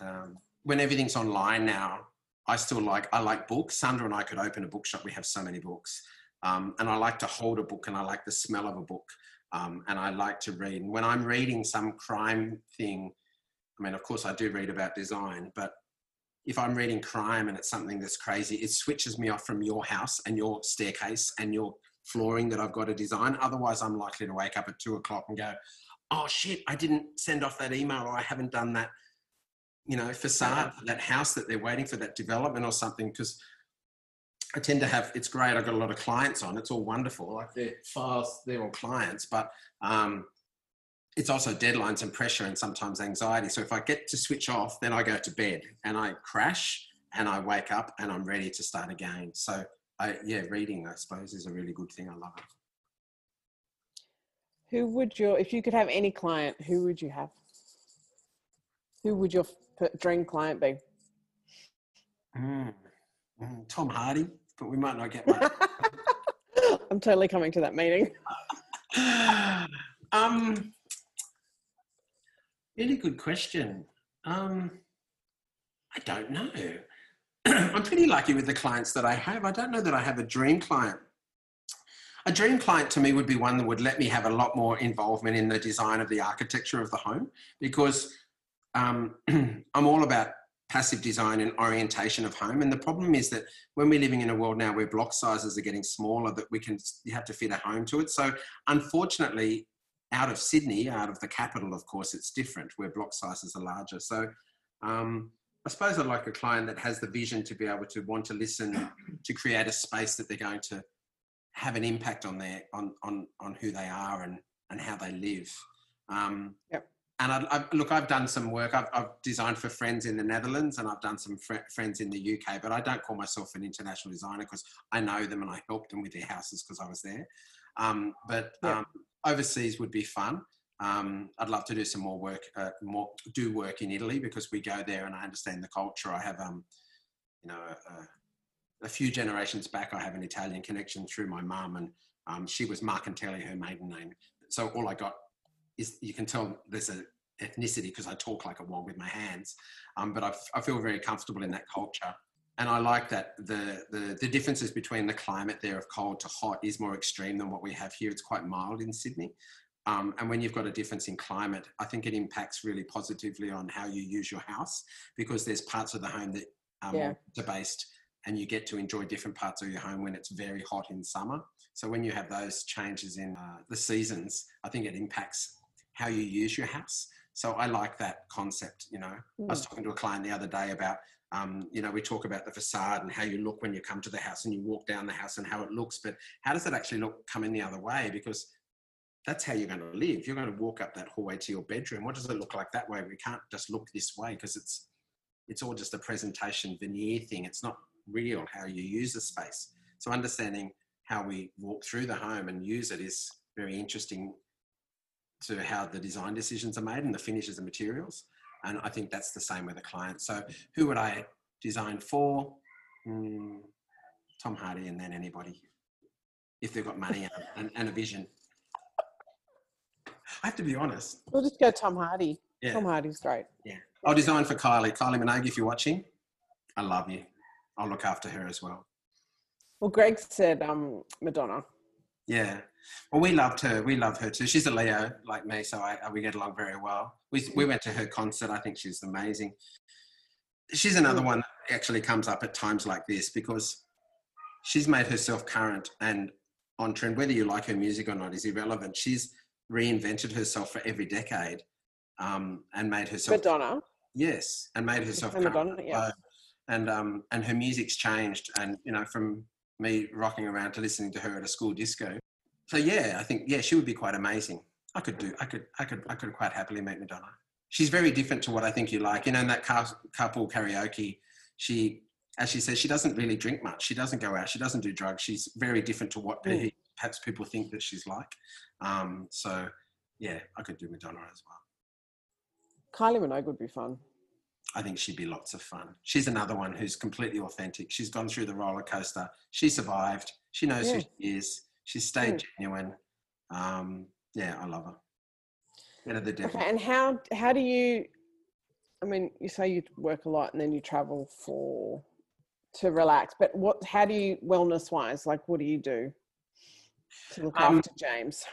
um, when everything's online now, I still like, I like books. Sandro and I could open a bookshop. We have so many books. Um, and I like to hold a book and I like the smell of a book. Um, and I like to read. And when I'm reading some crime thing, I mean, of course, I do read about design, but if I'm reading crime and it's something that's crazy, it switches me off from your house and your staircase and your flooring that I've got to design. Otherwise, I'm likely to wake up at two o'clock and go, oh shit, I didn't send off that email or I haven't done that, you know, facade for that house that they're waiting for that development or something. Because I tend to have, it's great. I've got a lot of clients on. It's all wonderful. Like they're files, they're all clients, but um, it's also deadlines and pressure and sometimes anxiety. So if I get to switch off, then I go to bed and I crash and I wake up and I'm ready to start again. So I, yeah, reading, I suppose, is a really good thing. I love it. Who would your, if you could have any client, who would you have? Who would your dream client be? Mm, mm, Tom Hardy, but we might not get much. I'm totally coming to that meeting. um, really good question. Um, I don't know. I'm pretty lucky with the clients that I have. I don't know that I have a dream client. A dream client to me would be one that would let me have a lot more involvement in the design of the architecture of the home because um, I'm all about passive design and orientation of home. And the problem is that when we're living in a world now where block sizes are getting smaller, that we can you have to fit a home to it. So unfortunately, out of Sydney, out of the capital, of course, it's different where block sizes are larger. So um, I suppose I'd like a client that has the vision to be able to want to listen, to create a space that they're going to have an impact on their on on on who they are and and how they live. Um, yep. And I, I, look, I've done some work. I've, I've, designed for friends in the Netherlands, and I've done some fr- friends in the UK. But I don't call myself an international designer because I know them and I helped them with their houses because I was there. Um, but yep. um, overseas would be fun. Um, I'd love to do some more work, uh, more do work in Italy because we go there and I understand the culture. I have, um, you know, a, a, few generations back, I have an Italian connection through my mum, and um, she was Marcantelli, her maiden name. So all I got is you can tell there's a ethnicity because I talk like a wog with my hands, um, but I, I feel very comfortable in that culture and I like that the, the, the differences between the climate there of cold to hot is more extreme than what we have here. It's quite mild in Sydney. Um, and when you've got a difference in climate, I think it impacts really positively on how you use your house because there's parts of the home that um, yeah. are based and you get to enjoy different parts of your home when it's very hot in summer. So when you have those changes in uh, the seasons, I think it impacts how you use your house. So I like that concept. You know, mm. I was mm. talking to a client the other day about um, you know, we talk about the facade and how you look when you come to the house and you walk down the house and how it looks, but how does it actually look coming the other way? Because that's how you're going to live. You're going to walk up that hallway to your bedroom. What does it look like that way? We can't just look this way because it's it's all just a presentation veneer thing. It's not real how you use the space. So understanding how we walk through the home and use it is very interesting to how the design decisions are made and the finishes and materials. And I think that's the same with a client. So who would I design for? Mm, Tom Hardy and then anybody, if they've got money and, and, and, a vision. I have to be honest. We'll just go Tom Hardy. Yeah. Tom Hardy's great. Yeah. I'll design for Kylie. Kylie Minogue, if you're watching, I love you. I'll look after her as well. Well, Greg said um, Madonna. Yeah. Well, we loved her. We love her too. She's a Leo like me, so I, we get along very well. We, we went to her concert. I think she's amazing. She's another one that actually comes up at times like this because she's made herself current and on trend. Whether you like her music or not is irrelevant. She's reinvented herself for every decade um, and made herself. Madonna. Yes, and made herself. and Madonna, yeah. And um, and her music's changed, and you know, from me rocking around to listening to her at a school disco. So yeah, I think yeah, she would be quite amazing. I could do, I could, I could, I could quite happily meet Madonna. She's very different to what I think you like. You know, in that couple karaoke, she, as she says, she doesn't really drink much. She doesn't go out. She doesn't do drugs. She's very different to what mm. Perhaps people think that she's like. Um, so yeah, I could do Madonna as well. Kylie Minogue would be fun. I think she'd be lots of fun. She's another one who's completely authentic. She's gone through the roller coaster. She survived. She knows Yeah. who she is. She's stayed Mm. genuine. Um, yeah, I love her. Better the devil. Okay, and how how do you? I mean, you say you work a lot and then you travel for to relax, but what? How do you wellness wise? Like, what do you do to look Um, after James?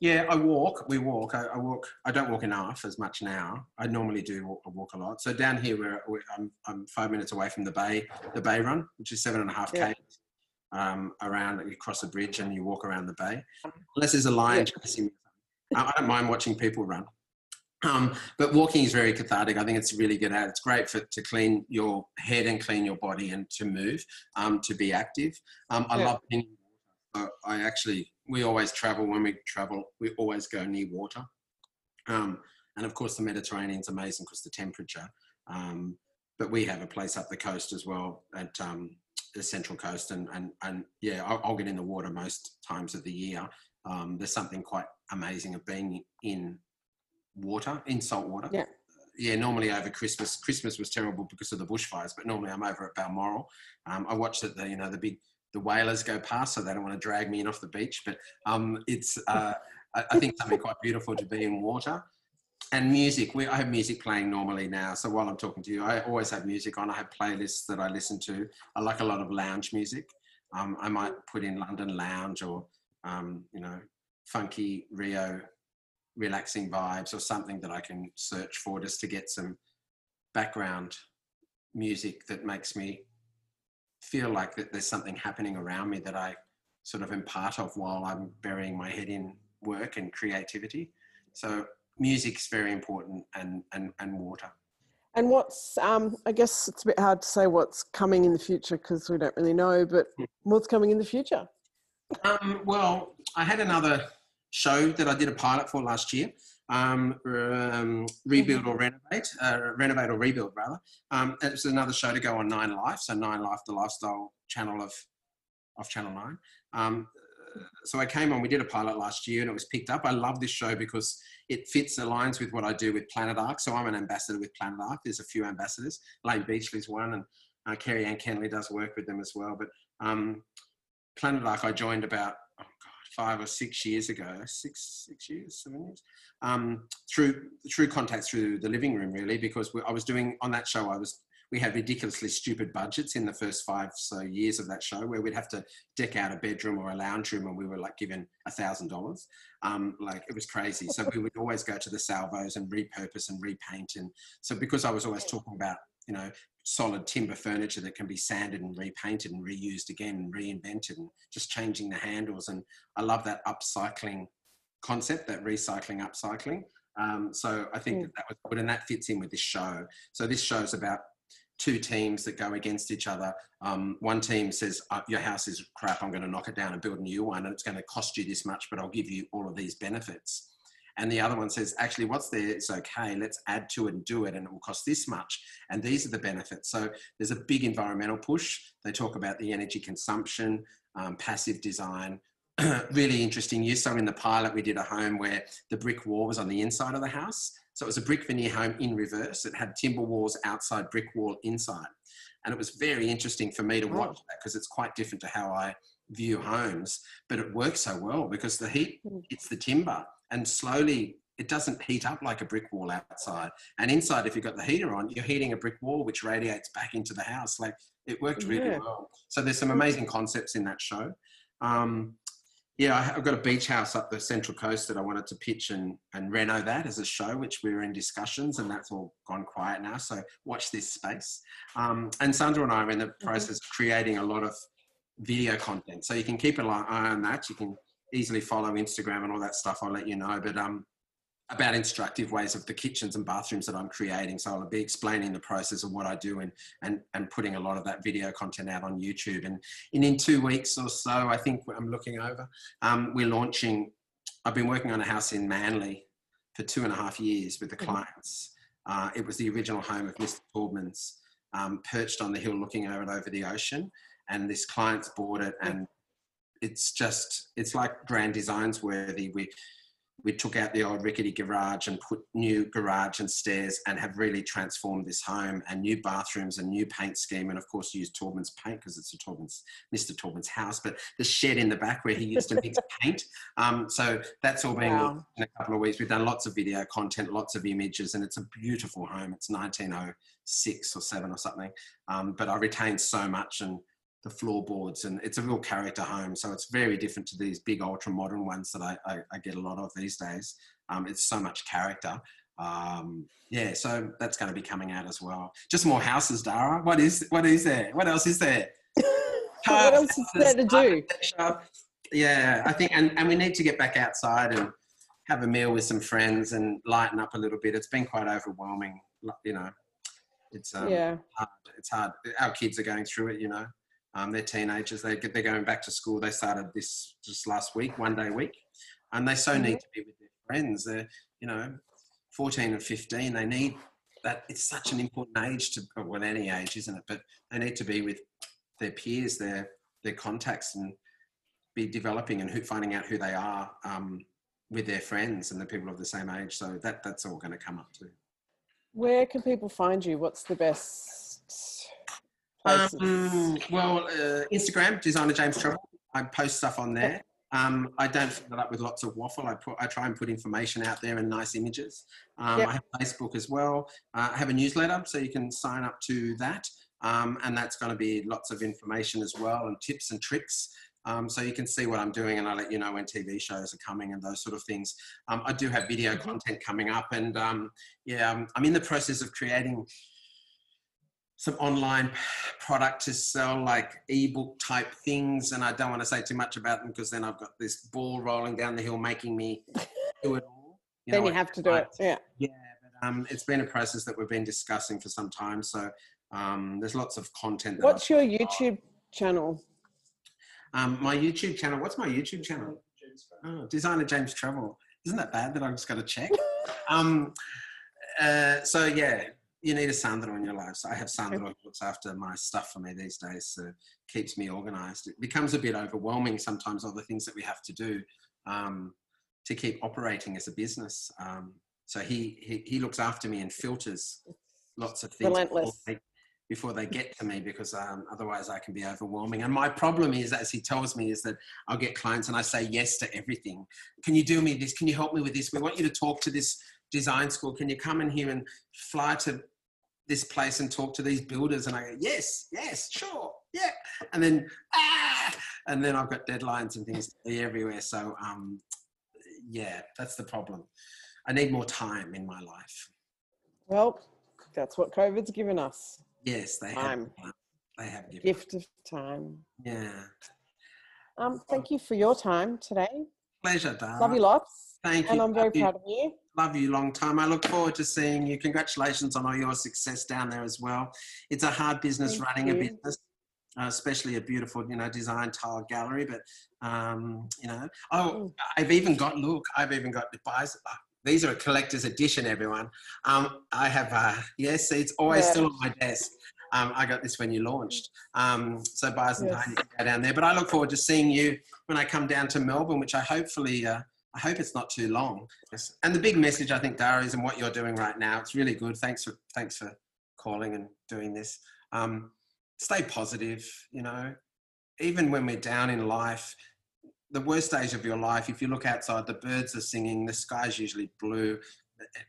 Yeah, I walk. We walk. I, I walk. I don't walk enough as much now. I normally do walk, walk a lot. So down here, we're, we're I'm, I'm five minutes away from the bay, the bay run, which is seven and a half Yeah. k. Um, around you cross a bridge and you walk around the bay. Unless there's a lion Yeah. chasing me, I don't mind watching people run. Um, but walking is very cathartic. I think it's really good at. It's great for to clean your head and clean your body and to move, um, to be active. Um, I Yeah. love being I actually, we always travel. When we travel, we always go near water. Um, and of course, the Mediterranean's amazing because the temperature. Um, but we have a place up the coast as well at um, the Central Coast, and and and yeah, I'll, I'll get in the water most times of the year. Um, there's something quite amazing of being in water, in salt water. Yeah. Yeah, normally over Christmas. Christmas was terrible because of the bushfires, but normally I'm over at Balmoral. Um, I watch that the you know the big the whalers go past, so they don't want to drag me in off the beach. But um, it's uh, I, I think something quite beautiful to be in water. And music, we, I have music playing normally now. So while I'm talking to you, I always have music on. I have playlists that I listen to. I like a lot of lounge music. Um, I might put in London Lounge or, um, you know, funky Rio relaxing vibes or something that I can search for just to get some background music that makes me feel like that there's something happening around me that I sort of am part of while I'm burying my head in work and creativity. So music's very important and, and, and water. And what's um? I guess it's a bit hard to say what's coming in the future because we don't really know. But Hmm. what's coming in the future? Um, well, I had another show that I did a pilot for last year. Um, um, rebuild or renovate, uh, renovate or rebuild rather. Um, it was another show to go on 9Life, so 9Life, the lifestyle channel of of Channel Nine. Um, so I came on. We did a pilot last year, and it was picked up. I love this show because it fits aligns with what I do with Planet Ark. So I'm an ambassador with Planet Ark. There's a few ambassadors. Layne Beachley's one, and uh, Kerri-Anne Kennerley does work with them as well. But um, Planet Ark, I joined about five or six years ago, six six years, seven years, um, through through contacts through the living room, really, because we, I was doing on that show. I was we had ridiculously stupid budgets in the first five so years of that show, where we'd have to deck out a bedroom or a lounge room, and we were like given a thousand dollars. Um, like it was crazy. So we would always go to the salvos and repurpose and repaint. And so because I was always talking about you know solid timber furniture that can be sanded and repainted and reused again and reinvented and just changing the handles. And I love that upcycling concept, that recycling, upcycling. Um, so I think Mm. that, that was good, and that fits in with this show. So this show's about two teams that go against each other. Um, one team says, uh, "Your house is crap. I'm going to knock it down and build a new one, and it's going to cost you this much, but I'll give you all of these benefits." And the other one says, "Actually, what's there is okay. Let's add to it and do it, and it will cost this much, and these are the benefits." So there's a big environmental push. They talk about the energy consumption, um, passive design. really interesting use. So in the pilot, we did a home where the brick wall was on the inside of the house. So it was a brick veneer home in reverse. It had timber walls outside, brick wall inside. And it was very interesting for me to watch that because it's quite different to how I view homes. But it works so well because the heat Mm. hits the timber and slowly it doesn't heat up like a brick wall outside. And inside, if you've got the heater on, you're heating a brick wall which radiates back into the house. Like it worked really Yeah. well. So there's some amazing concepts in that show. Um, yeah, I've got a beach house up the Central Coast that I wanted to pitch and, and reno that as a show, which we were in discussions, and that's all gone quiet now. So watch this space. Um, and Sandra and I are in the process of creating a lot of video content, so you can keep an eye on that. You can easily follow Instagram and all that stuff. I'll let you know, but um, about instructive ways of the kitchens and bathrooms that I'm creating. So I'll be explaining the process of what I do and and and putting a lot of that video content out on YouTube. And in in two weeks or so, I think I'm looking over. Um, we're launching. I've been working on a house in Manly for two and a half years with the Mhm. clients. Uh, it was the original home of Mr. Taubman's, um, perched on the hill, looking out over the ocean. And this client's bought it, and it's just it's like grand designs worthy. We we took out the old rickety garage and put new garage and stairs and have really transformed this home and new bathrooms and new paint scheme and of course used Taubman's paint because it's a Taubman's Mr. Taubman's house but the shed in the back where he used to mix paint um, so that's all being Wow. in a couple of weeks we've done lots of video content lots of images and it's a beautiful home it's 1906 or 7 or something um, but I retained so much and the floorboards and it's a real character home so it's very different to these big ultra modern ones that I, I, I get a lot of these days um, it's so much character um, yeah so that's going to be coming out as well just more houses dara what is what is there what else is there what else is there to do? yeah i think and, and we need to get back outside and have a meal with some friends and lighten up a little bit it's been quite overwhelming you know it's um, yeah. hard. It's hard. Our kids are going through it, you know. Um, they're teenagers. They, they're going back to school. They started this just last week, one day a week, and they so need to be with their friends. They're, you know, 14 and 15. They need that. It's such an important age to, well, any age, isn't it? But they need to be with their peers, their their contacts, and be developing and who, finding out who they are um, with their friends and the people of the same age. So that that's all going to come up too. Where can people find you? What's the best? Um, well, uh, Instagram, designer James Treble. I post stuff on there. Um, I don't fill it up with lots of waffle. I put, I try and put information out there and nice images. Um, Yep. I have Facebook as well. Uh, I have a newsletter, so you can sign up to that, um, and that's going to be lots of information as well and tips and tricks. Um, so you can see what I'm doing, and I let you know when TV shows are coming and those sort of things. Um, I do have video Mhm. content coming up, and um, yeah, I'm in the process of creating some online product to sell like ebook type things and i don't want to say too much about them because then i've got this ball rolling down the hill making me do it all then know, you have to do it. Yeah. yeah but um, it's been a process that we've been discussing for some time so um, there's lots of content that What's your YouTube channel? Um, my youtube channel what's my youtube channel James oh, designer james treble isn't that bad that i've just got to check um, uh, so yeah you need a Sandro in your life. So I have Sandro who looks after my stuff for me these days, so keeps me organized. It becomes a bit overwhelming sometimes, all the things that we have to do um, to keep operating as a business. Um, so he, he he looks after me and filters lots of things before they, before they get to me because um, otherwise I can be overwhelming. And my problem is, as he tells me, is that I'll get clients and I say yes to everything. Can you do me this? Can you help me with this? We want you to talk to this design school. Can you come in here and fly to this place and talk to these builders? And I go, yes, yes, sure, yeah. And then, ah, and then I've got deadlines and things everywhere. So, um, yeah, that's the problem. I need more time in my life. Well, that's what COVID's given us. Yes, they Time. have. They have given. Gift of time. Yeah. Um, thank you for your time today. Pleasure, darling. Love you lots. Thank you. And I'm very Love you. of you. Love you long time. I look forward to seeing you. Congratulations on all your success down there as well. It's a hard business Thank running a business, uh, especially a beautiful, you know, design tile gallery. But um, you know, oh, Mm. I've even got look. I've even got the buys. uh, These are a collector's edition, everyone. Um, I have, uh, yes, it's always Yeah. still on my desk. Um, I got this when you launched. Um, so buyers and Yes. you go down there. But I look forward to seeing you when I come down to Melbourne, which I hopefully, uh, I hope it's not too long. And the big message, I think, Dara, is in what you're doing right now. It's really good. Thanks for thanks for calling and doing this. Um, stay positive. You know, even when we're down in life, the worst days of your life, if you look outside, the birds are singing, the sky's usually blue.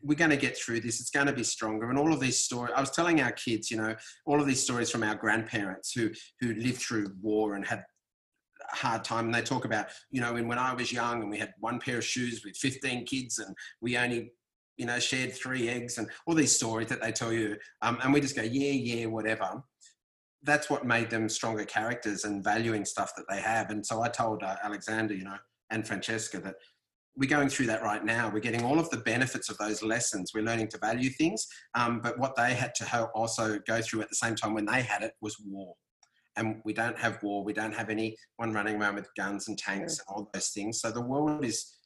We're going to get through this. It's going to be stronger. And all of these stories, I was telling our kids, you know, all of these stories from our grandparents who who lived through war and had hard time. And they talk about, you know, when, when I was young and we had one pair of shoes with 15 kids and we only, you know, shared three eggs and all these stories that they tell you. Um, and we just go, yeah, yeah, whatever that's what made them stronger characters and valuing stuff that they have. And so I told uh, Alexander, you know, and Francesca that we're going through that right now. We're getting all of the benefits of those lessons. We're learning to value things. Um, but what they had to also go through at the same time when they had it was war. And we don't have war. We don't have anyone running around with guns and tanks and all those things. So the world is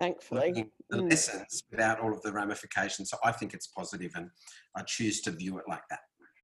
Thankfully. the Mm. lessons without all of the ramifications. So I think it's positive and I choose to view it like that.